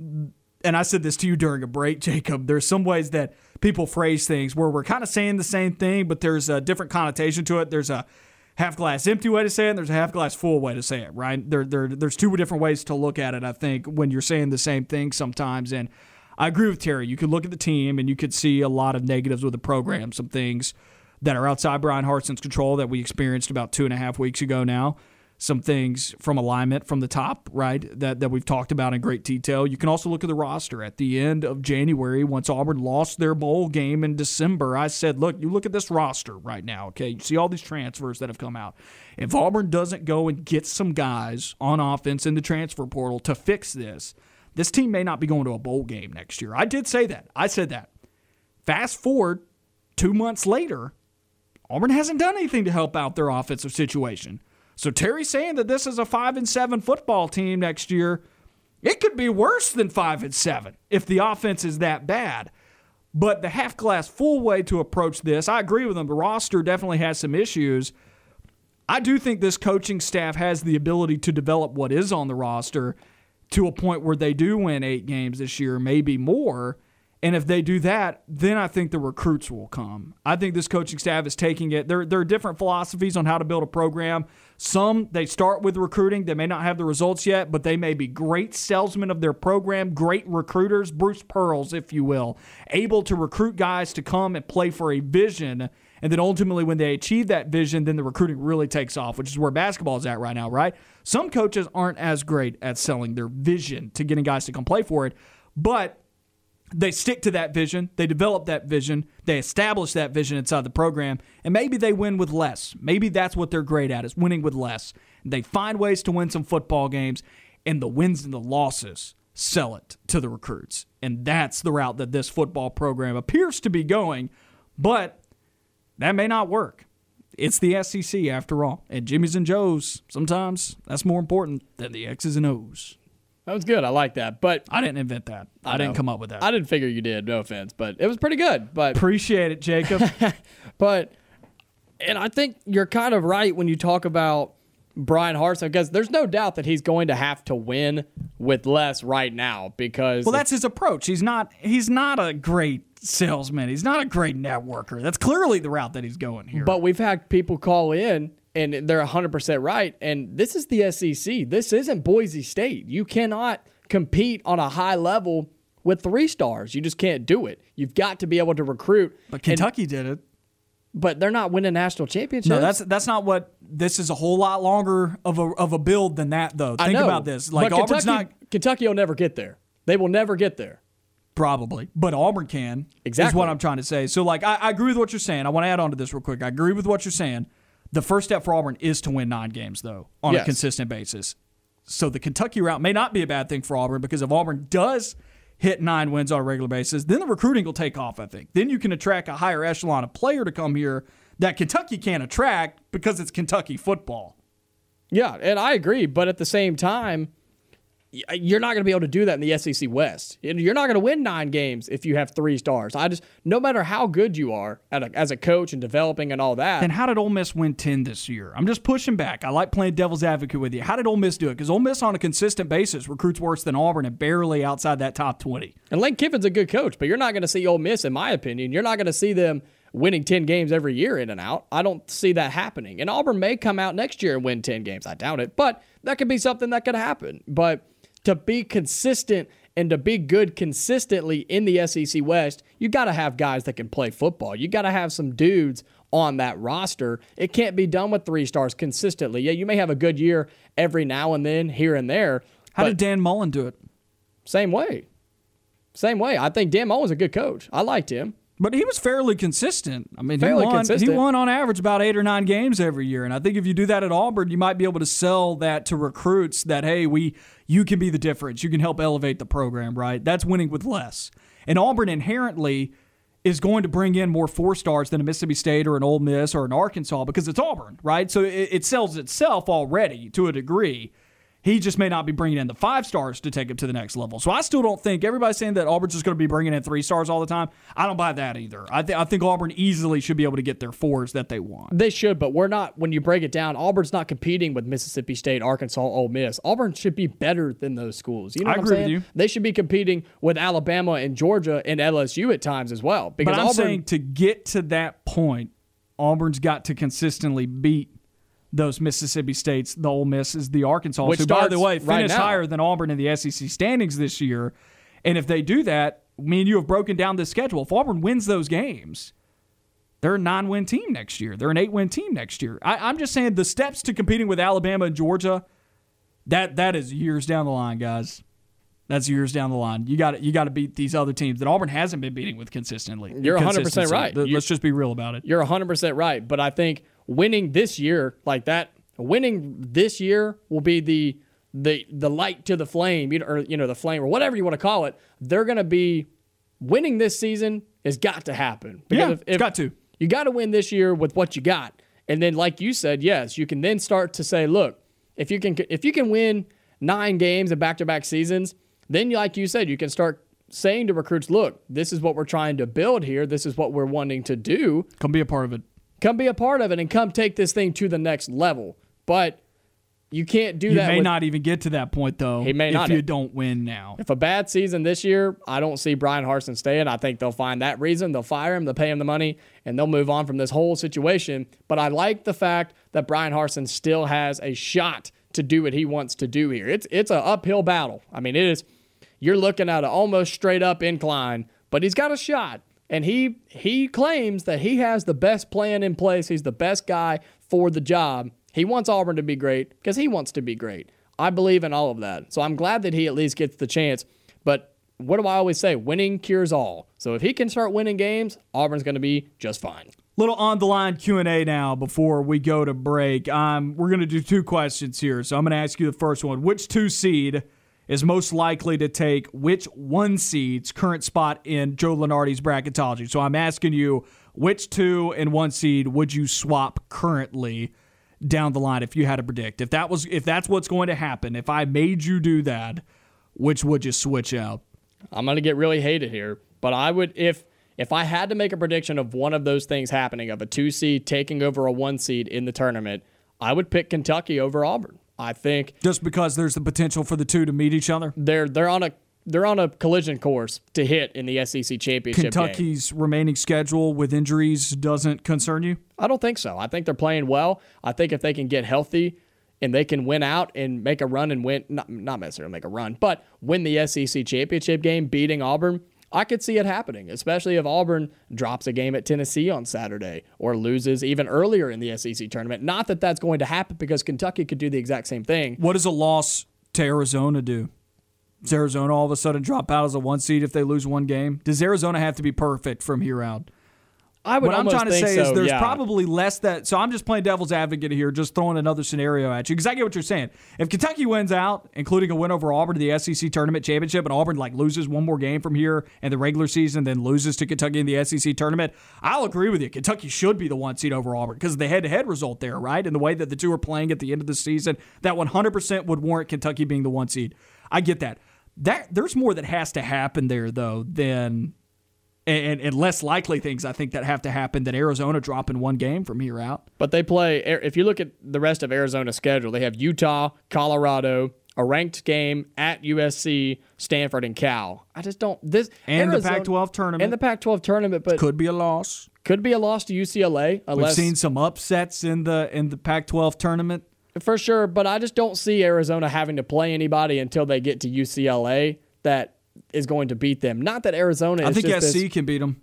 and I said this to you during a break, Jacob, there's some ways that people phrase things where we're kind of saying the same thing, but there's a different connotation to it. There's a half glass empty way to say it, and there's a half glass full way to say it, right? There, there, there's two different ways to look at it, I think, when you're saying the same thing sometimes. And I agree with Terry. You could look at the team and you could see a lot of negatives with the program, some things that are outside Bryan Harsin's control that we experienced about two and a half weeks ago now. Some things from alignment from the top, right, that, that we've talked about in great detail. You can also look at the roster at the end of January once Auburn lost their bowl game in December. I said, look, you look at this roster right now, okay? You see all these transfers that have come out. If Auburn doesn't go and get some guys on offense in the transfer portal to fix this, this team may not be going to a bowl game next year. I did say that. I said that. Fast forward two months later, Auburn hasn't done anything to help out their offensive situation. So Terry's saying that this is a five and seven football team next year. It could be worse than five and seven if the offense is that bad. But the half glass full way to approach this, I agree with them. The roster definitely has some issues. I do think this coaching staff has the ability to develop what is on the roster to a point where they do win eight games this year, maybe more. And if they do that, then I think the recruits will come. I think this coaching staff is taking it. There, there are different philosophies on how to build a program. Some, they start with recruiting. They may not have the results yet, but they may be great salesmen of their program, great recruiters, Bruce Pearls, if you will, able to recruit guys to come and play for a vision and then ultimately, when they achieve that vision, then the recruiting really takes off, which is where basketball is at right now, right? Some coaches aren't as great at selling their vision to getting guys to come play for it, but they stick to that vision, they develop that vision, they establish that vision inside the program, and maybe they win with less. Maybe that's what they're great at is winning with less. They find ways to win some football games, and the wins and the losses sell it to the recruits. And that's the route that this football program appears to be going. But that may not work. It's the SEC after all. And Jimmy's and Joe's, sometimes that's more important than the X's and O's. That was good. I like that. But I didn't invent that. I, I didn't come up with that. I didn't figure you did. No offense, but it was pretty good. But appreciate it, Jacob. but and I think you're kind of right when you talk about Bryan Harsin because there's no doubt that he's going to have to win with less right now because well that's his approach. He's not he's not a great salesman. He's not a great networker. That's clearly the route that he's going here. But we've had people call in and they're 100% right. And this is the SEC. This isn't Boise State. You cannot compete on a high level with three stars. You just can't do it. You've got to be able to recruit. But Kentucky and, did it. But they're not winning national championships. No, that's that's not what this is. A whole lot longer of a of a build than that, though. Think about this. Like but Auburn's Kentucky, not. Kentucky will never get there. They will never get there. Probably, but Auburn can. Exactly, is what I'm trying to say. So, like, I, I agree with what you're saying. I want to add on to this real quick. I agree with what you're saying. The first step for Auburn is to win nine games, though, on yes. a consistent basis. So the Kentucky route may not be a bad thing for Auburn because if Auburn does hit nine wins on a regular basis, then the recruiting will take off. I think then you can attract a higher echelon of player to come here that Kentucky can't attract because it's Kentucky football. Yeah, and I agree, but at the same time you're not going to be able to do that in the SEC West. You're not going to win nine games if you have three stars. I just, no matter how good you are a, as a coach and developing and all that. Then how did Ole Miss win ten this year? I'm just pushing back. I like playing devil's advocate with you. How did Ole Miss do it? Because Ole Miss on a consistent basis recruits worse than Auburn and barely outside that top twenty. And Lane Kiffin's a good coach, but you're not going to see Ole Miss, in my opinion. You're not going to see them winning 10 games every year in and out. I don't see that happening. And Auburn may come out next year and win 10 games. I doubt it, but that could be something that could happen. But to be consistent and to be good consistently in the SEC West, you got to have guys that can play football. You got to have some dudes on that roster. It can't be done with three stars consistently. Yeah, you may have a good year every now and then, here and there. How did Dan Mullen do it? Same way. Same way. I think Dan Mullen's a good coach. I liked him. But he was fairly consistent. I mean, fairly he won. Consistent. He won on average about eight or nine games every year, and I think if you do that at Auburn, you might be able to sell that to recruits that hey, we you can be the difference. You can help elevate the program, right? That's winning with less. And Auburn inherently is going to bring in more four stars than a Mississippi State or an Ole Miss or an Arkansas because it's Auburn, right? So it, it sells itself already to a degree. He just may not be bringing in the five stars to take it to the next level. So I still don't think everybody's saying that Auburn's just going to be bringing in three stars all the time. I don't buy that either. I, th- I think Auburn easily should be able to get their fours that they want. They should, but we're not. When you break it down, Auburn's not competing with Mississippi State, Arkansas, Ole Miss. Auburn should be better than those schools. You know I what agree with you. They should be competing with Alabama and Georgia and LSU at times as well. Because But I'm Auburn, saying to get to that point, Auburn's got to consistently beat those Mississippi States, the Ole Misses, the Arkansas, Which who, by the way, right finished now. higher than Auburn in the SEC standings this year. And if they do that, me and you have broken down the schedule. If Auburn wins those games, they're a nine-win team next year. They're an eight-win team next year. I, I'm just saying the steps to competing with Alabama and Georgia, that that is years down the line, guys. That's years down the line. You got you got to beat these other teams that Auburn hasn't been beating with consistently. You're 100% right. Th- You- Let's just be real about it. You're 100% right. But I think winning this year like that, winning this year will be the the the light to the flame, you know, or you know, the flame or whatever you want to call it. They're going to be winning this season has got to happen. Yeah, it's got to. You got to win this year with what you got. And then like you said, yes, you can then start to say, look, if you can if you can win 9 games in back-to-back seasons, then like you said, you can start saying to recruits, look, this is what we're trying to build here. This is what we're wanting to do Come be a part of it. Come be a part of it and come take this thing to the next level. But you can't do You that. You may with- not even get to that point though. He may if not. you don't win now. If a bad season this year, I don't see Bryan Harsin staying. I think they'll find that reason. They'll fire him. They'll pay him the money, and they'll move on from this whole situation. But I like the fact that Bryan Harsin still has a shot to do what he wants to do here. It's it's an uphill battle. I mean, it is. You're looking at an almost straight up incline, but he's got a shot. And he he claims that he has the best plan in place. He's the best guy for the job. He wants Auburn to be great because he wants to be great. I believe in all of that. So I'm glad that he at least gets the chance. But what do I always say? Winning cures all. So if he can start winning games, Auburn's going to be just fine. Little on the line Q and A now before we go to break. Um, we're going to do two questions here, so I'm going to ask you the first one: Which two seed is most likely to take which one seed's current spot in Joe Lunardi's bracketology? So I'm asking you, which two and one seed would you swap currently down the line if you had to predict? If that was if that's what's going to happen, if I made you do that, which would you switch out? I'm to get really hated here, but I would if if I had to make a prediction of one of those things happening of a 2 seed taking over a 1 seed in the tournament, I would pick Kentucky over Auburn. I think Just because there's the potential for the two to meet each other. they're they're on a they're on a collision course to hit in the SEC championship game. Kentucky's remaining schedule with injuries doesn't concern you? I don't think so. I think they're playing well. I think if they can get healthy and they can win out and make a run and win, not, not necessarily make a run, but win the SEC championship game, beating Auburn, I could see it happening, especially if Auburn drops a game at Tennessee on Saturday or loses even earlier in the SEC tournament. Not that that's going to happen because Kentucky could do the exact same thing. What does a loss to Arizona do? Does Arizona all of a sudden drop out as a one seed if they lose one game? Does Arizona have to be perfect from here out? I would What I'm trying to say so, is there's yeah. probably less that. So I'm just playing devil's advocate here, just throwing another scenario at you because I get what you're saying. If Kentucky wins out, including a win over Auburn to the SEC tournament championship, and Auburn like loses one more game from here in the regular season, then loses to Kentucky in the SEC tournament, I'll agree with you. Kentucky should be the one seed over Auburn because of the head-to-head result there, right? And the way that the two are playing at the end of the season, that 100% would warrant Kentucky being the one seed. I get that. That there's more that has to happen there though than and, and less likely things I think that have to happen than Arizona dropping one game from here out. But they play. If you look at the rest of Arizona's schedule, they have Utah, Colorado, a ranked game at USC, Stanford, and Cal. I just don't this and Arizona, the Pac-12 tournament and the Pac-12 tournament, but could be a loss. Could be a loss to UCLA. Unless, We've seen some upsets in the in the Pac-12 tournament for sure, but I just don't see Arizona having to play anybody until they get to UCLA that is going to beat them. Not that Arizona. I think SC this, can beat them.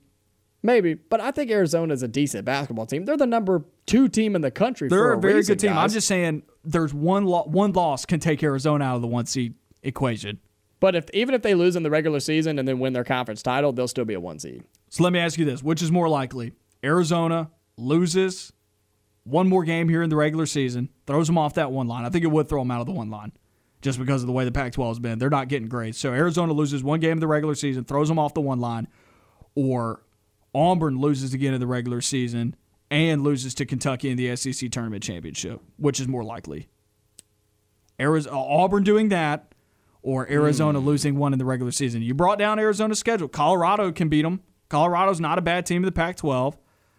Maybe, but I think Arizona is a decent basketball team. They're the number two team in the country. They're a, a very reason, good team. Guys. I'm just saying, there's one lo- one loss can take Arizona out of the one seed equation. But if even if they lose in the regular season and then win their conference title, they'll still be a one seed. So let me ask you this: Which is more likely? Arizona loses one more game here in the regular season, throws them off that one line. I think it would throw them out of the one line just because of the way the Pac 12 has been. They're not getting grades. So Arizona loses one game of the regular season, throws them off the one line, or Auburn loses again in the regular season and loses to Kentucky in the SEC tournament championship, which is more likely. Arizona, Auburn doing that, or Arizona mm. losing one in the regular season. You brought down Arizona's schedule. Colorado can beat them. Colorado's not a bad team in the Pac 12.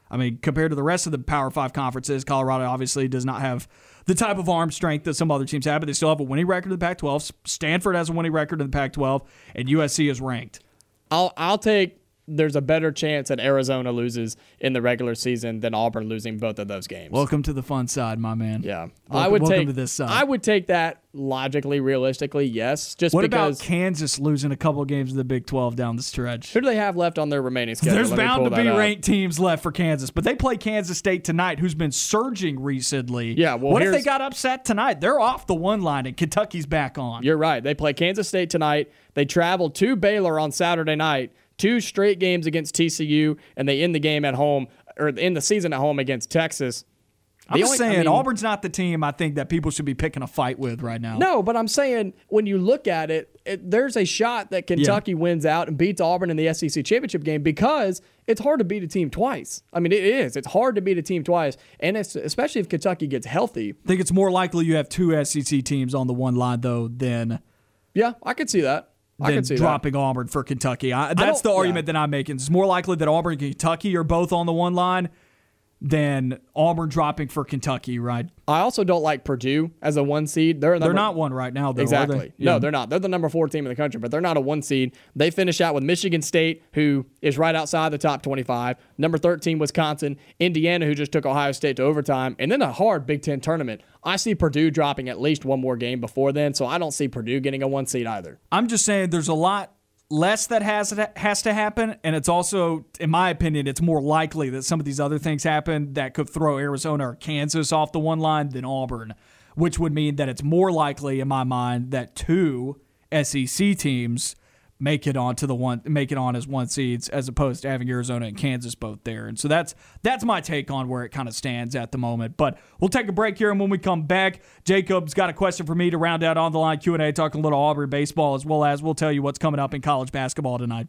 I mean, compared to the rest of the Power Five conferences, Colorado obviously does not have the type of arm strength that some other teams have, but they still have a winning record in the Pac 12. Stanford has a winning record in the Pac 12, and USC is ranked. I'll, I'll take there's a better chance that Arizona loses in the regular season than Auburn losing both of those games. Welcome to the fun side, my man. Yeah, welcome, I would take to this side. I would take that logically, realistically, yes. Just what because, about Kansas losing a couple of games of the Big Twelve down the stretch? Who do they have left on their remaining schedule? There's Let bound to be ranked teams left for Kansas, but they play Kansas State tonight, who's been surging recently. Yeah, well, what if they got upset tonight? They're off the one line, and Kentucky's back on. You're right. They play Kansas State tonight. They travel to Baylor on Saturday night two straight games against TCU, and they end the game at home or end the season at home against Texas. I'm just saying, I mean, Auburn's not the team I think that people should be picking a fight with right now. No, but I'm saying when you look at it, it there's a shot that Kentucky yeah. wins out and beats Auburn in the SEC championship game because it's hard to beat a team twice. I mean, it is. It's hard to beat a team twice, and it's especially if Kentucky gets healthy. I think it's more likely you have two SEC teams on the one line though than. Yeah, I could see that than dropping that. Auburn for Kentucky. I, that's the argument yeah. that I'm making. It's more likely that Auburn and Kentucky are both on the one line than Auburn dropping for Kentucky, right? I also don't like Purdue as a one seed. They're, they're not one right now, though. Exactly. They? No, yeah. they're not. They're the number four team in the country, but they're not a one seed. They finish out with Michigan State, who is right outside the top 25. Number 13, Wisconsin. Indiana, who just took Ohio State to overtime. And then a hard Big Ten tournament. I see Purdue dropping at least one more game before then, so I don't see Purdue getting a one seed either. I'm just saying there's a lot less that has has to happen, and it's also, in my opinion, it's more likely that some of these other things happen that could throw Arizona or Kansas off the one line than Auburn, which would mean that it's more likely, in my mind, that two SEC teams make it on to the one make it on as one seeds as opposed to having Arizona and Kansas both there. And so that's that's my take on where it kind of stands at the moment. But we'll take a break here and when we come back, Jacob's got a question for me to round out on the line Q&A talking a little Auburn baseball as well as we'll tell you what's coming up in college basketball tonight.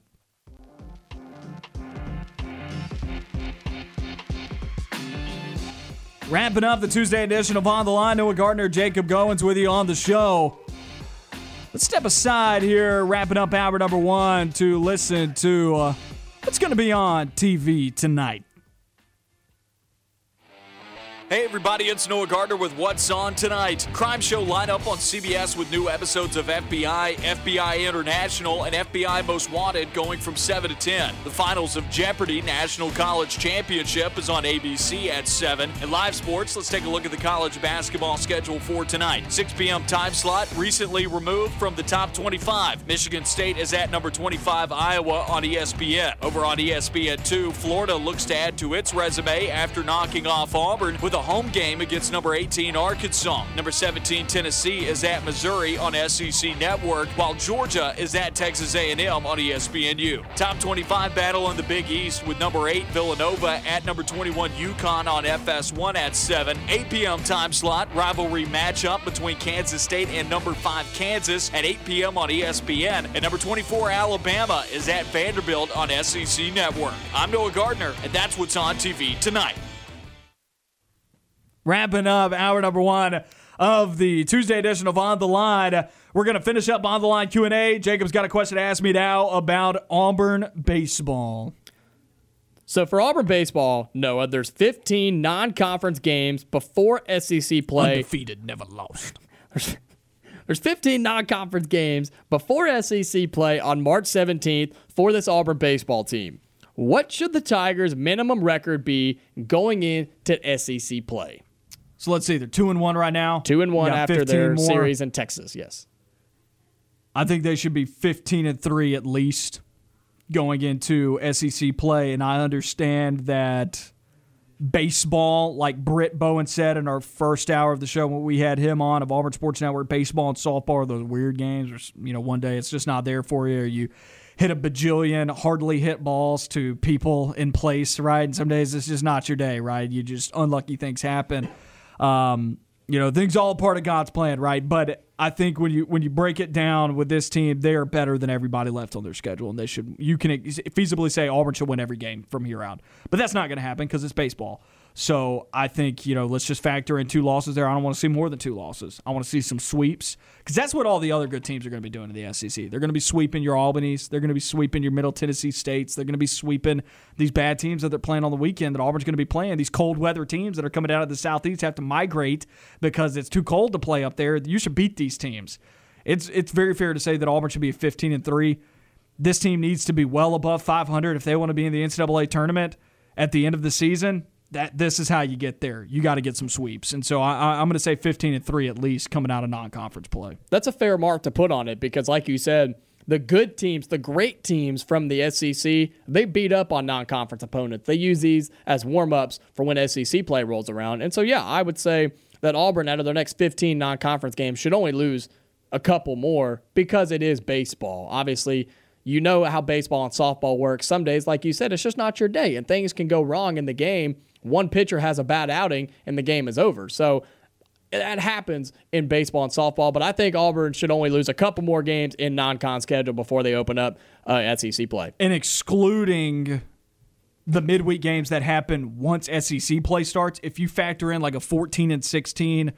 Wrapping up the Tuesday edition of On the Line, Noah Gardner, Jacob Goins with you on the show. Let's step aside here, wrapping up hour number one to listen to uh, what's going to be on TV tonight. Hey everybody, it's Noah Gardner with What's On Tonight. Crime show lineup on CBS with new episodes of FBI, FBI International, and FBI Most Wanted going from 7 to 10. The finals of Jeopardy National College Championship is on ABC at 7. And live sports, let's take a look at the college basketball schedule for tonight. 6 p.m. time slot, recently removed from the top 25. Michigan State is at number 25, Iowa on ESPN. Over on ESPN 2, Florida looks to add to its resume after knocking off Auburn with a the home game against number 18 Arkansas. Number 17 Tennessee is at Missouri on SEC Network, while Georgia is at Texas A&M on ESPNU. Top 25 battle in the Big East with number 8 Villanova at number 21 UConn on FS1 at 7. 8 p.m. time slot rivalry matchup between Kansas State and number 5 Kansas at 8 p.m. on ESPN. And number 24 Alabama is at Vanderbilt on SEC Network. I'm Noah Gardner, and that's what's on TV tonight wrapping up hour number one of the Tuesday edition of On the Line. We're going to finish up On the Line Q&A. Jacob's got a question to ask me now about Auburn baseball. So for Auburn baseball, Noah, there's 15 non-conference games before SEC play. Undefeated, never lost. There's, there's 15 non-conference games before SEC play on March 17th for this Auburn baseball team. What should the Tigers' minimum record be going into SEC play? So let's see, they're two and one right now. Two and one after 15 their more. series in Texas. Yes. I think they should be 15 and 3 at least going into SEC play. And I understand that baseball, like Brit Bowen said in our first hour of the show when we had him on of Auburn Sports Network, baseball and softball are those weird games. Or, you know, one day it's just not there for you, or you hit a bajillion hardly hit balls to people in place, right? And some days it's just not your day, right? You just unlucky things happen. Um, you know, things all part of God's plan, right? But I think when you when you break it down with this team, they are better than everybody left on their schedule, and they should. You can feasibly say Auburn should win every game from here out, but that's not going to happen because it's baseball. So I think you know, let's just factor in two losses there. I don't want to see more than two losses. I want to see some sweeps because that's what all the other good teams are going to be doing in the SEC. They're going to be sweeping your Albany's. They're going to be sweeping your Middle Tennessee states. They're going to be sweeping these bad teams that they're playing on the weekend that Auburn's going to be playing. These cold weather teams that are coming out of the southeast have to migrate because it's too cold to play up there. You should beat these teams. It's it's very fair to say that Auburn should be 15 and three. This team needs to be well above 500 if they want to be in the NCAA tournament at the end of the season that this is how you get there. You got to get some sweeps, and so I, I'm going to say 15 and three at least coming out of non-conference play. That's a fair mark to put on it because, like you said, the good teams, the great teams from the SEC, they beat up on non-conference opponents. They use these as warm-ups for when SEC play rolls around. And so, yeah, I would say that Auburn, out of their next 15 non-conference games, should only lose a couple more because it is baseball. Obviously, you know how baseball and softball work. Some days, like you said, it's just not your day, and things can go wrong in the game one pitcher has a bad outing and the game is over. So that happens in baseball and softball, but I think Auburn should only lose a couple more games in non-con schedule before they open up uh, SEC play. And excluding the midweek games that happen once SEC play starts, if you factor in like a 14 and 16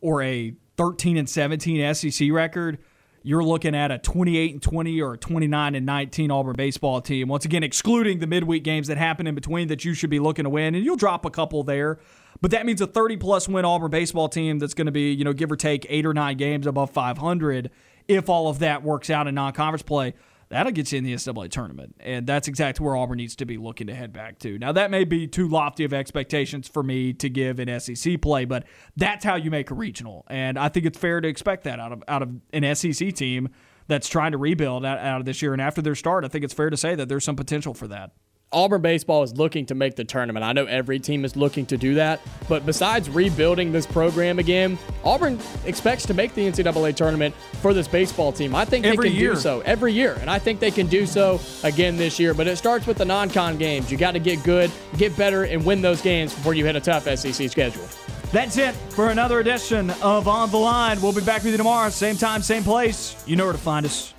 or a 13 and 17 SEC record, you're looking at a 28 and 20 or a 29 and 19 Auburn baseball team. Once again, excluding the midweek games that happen in between that you should be looking to win, and you'll drop a couple there. But that means a 30 plus win Auburn baseball team that's going to be, you know, give or take eight or nine games above 500 if all of that works out in non conference play that'll get you in the NCAA tournament. And that's exactly where Auburn needs to be looking to head back to. Now, that may be too lofty of expectations for me to give in SEC play, but that's how you make a regional. And I think it's fair to expect that out of out of an SEC team that's trying to rebuild out, out of this year. And after their start, I think it's fair to say that there's some potential for that. Auburn baseball is looking to make the tournament. I know every team is looking to do that, but besides rebuilding this program again, Auburn expects to make the NCAA tournament for this baseball team. I think every they can year. do so every year, and I think they can do so again this year. But it starts with the non-con games. You got to get good, get better, and win those games before you hit a tough SEC schedule. That's it for another edition of On the Line. We'll be back with you tomorrow, same time, same place. You know where to find us.